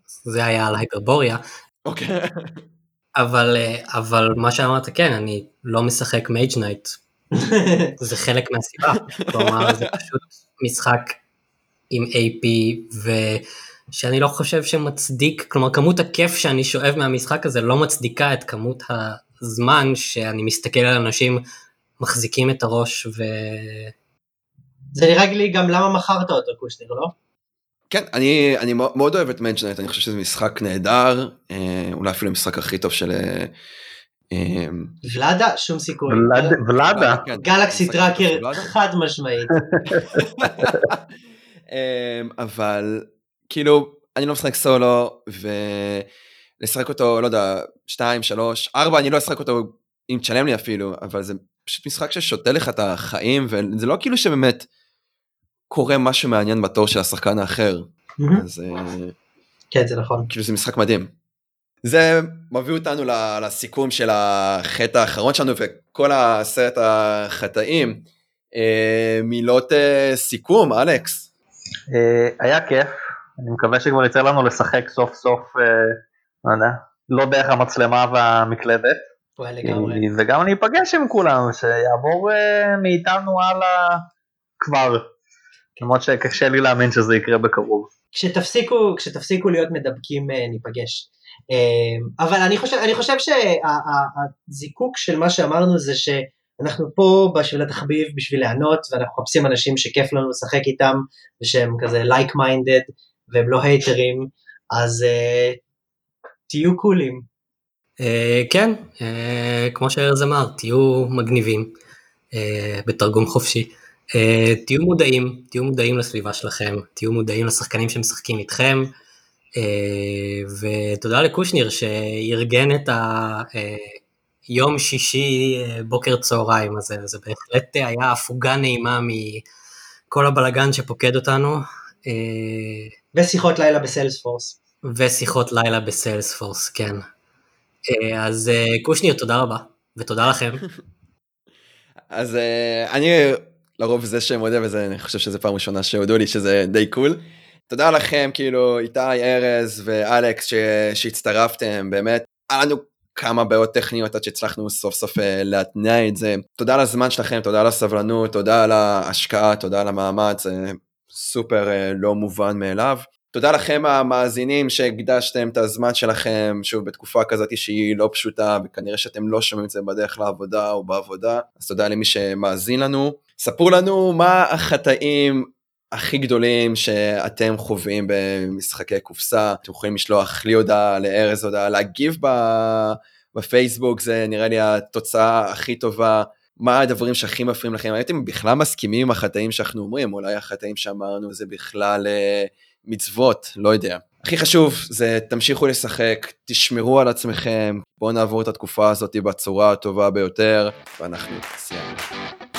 זה היה על ההיפרבוריה, אוקיי. אבל, אה, אבל מה שאמרת כן, אני לא משחק Mage Knight, זה חלק מהסיבה, כלומר זה פשוט משחק עם AP ושאני לא חושב שמצדיק, כלומר כמות הכיף שאני שואב מהמשחק הזה לא מצדיקה את כמות הזמן שאני מסתכל על אנשים מחזיקים את הראש ו... זה נראה לי גם למה מכרת אותו קושניר, לא? כן, אני, אני מאוד אוהב את Mage Knight, אני חושב שזה משחק נהדר, אה, אולי אפילו המשחק הכי טוב של... אה, ולאדה, שום סיכוי. ולאדה, כן, גלקסי הכי טוב טראקר. חד משמעית. אמ, אבל כאילו אני לא משחק סולו ולשחק אותו לא יודע 2 3 4 אני לא אשחק אותו אם תשלם לי אפילו אבל זה פשוט משחק ששותה לך את החיים וזה לא כאילו שבאמת קורה משהו מעניין בתור של השחקן האחר אז אה, כן, זה נכון. כאילו זה משחק מדהים. זה מביא אותנו ל- לסיכום של החטא האחרון שלנו וכל הסרט החטאים. אה, מילות אה, סיכום אלכס. אה, היה כיף, אני מקווה שכבר יצא לנו לשחק סוף סוף, לא יודע, לא דרך המצלמה והמקלדת, וגם אני אפגש עם כולם, שיעבור מאיתנו הלאה כבר, למרות שקשה לי להאמין שזה יקרה בקרוב. כשתפסיקו, כשתפסיקו להיות מדבקים ניפגש. אה, אבל אני חושב, אני חושב שהזיקוק של מה שאמרנו זה שאנחנו פה בשביל התחביב, בשביל ליהנות, ואנחנו מחפשים אנשים שכיף לנו לשחק איתם, ושהם כזה like minded, והם לא הייטרים, אז אה, תהיו קולים. אה, כן, אה, כמו שארז אמר, תהיו מגניבים, אה, בתרגום חופשי. אה, תהיו מודעים, תהיו מודעים לסביבה שלכם, תהיו מודעים לשחקנים שמשחקים איתכם, ותודה לקושניר שארגן את היום שישי אה, בוקר צהריים הזה, זה בהחלט היה הפוגה נעימה כל הבלגן שפוקד אותנו, אה, ושיחות לילה בסיילספורס. ושיחות לילה בסיילספורס, כן. אה, אז אה, קושניר, תודה רבה, ותודה לכם. אז אני לרוב זה שמודה וזה אני חושב שזו פעם ראשונה שהודו לי שזה די קול. תודה לכם כאילו איתי ארז ואלכס ש... שהצטרפתם באמת היה לנו כמה בעיות טכניות עד שהצלחנו סוף סוף uh, להתניע את זה תודה על הזמן שלכם תודה על הסבלנות תודה על ההשקעה תודה על המאמץ זה סופר uh, לא מובן מאליו. תודה לכם המאזינים שהקדשתם את הזמן שלכם, שוב בתקופה כזאת שהיא לא פשוטה וכנראה שאתם לא שומעים את זה בדרך לעבודה או בעבודה, אז תודה למי שמאזין לנו. ספרו לנו מה החטאים הכי גדולים שאתם חווים במשחקי קופסה, אתם יכולים לשלוח לי הודעה, לארז הודעה, להגיב בפייסבוק, זה נראה לי התוצאה הכי טובה. מה הדברים שהכי מפריעים לכם? הייתם בכלל מסכימים עם החטאים שאנחנו אומרים? אולי החטאים שאמרנו זה בכלל... אה, מצוות, לא יודע. הכי חשוב זה תמשיכו לשחק, תשמרו על עצמכם, בואו נעבור את התקופה הזאת בצורה הטובה ביותר, ואנחנו סיימנו.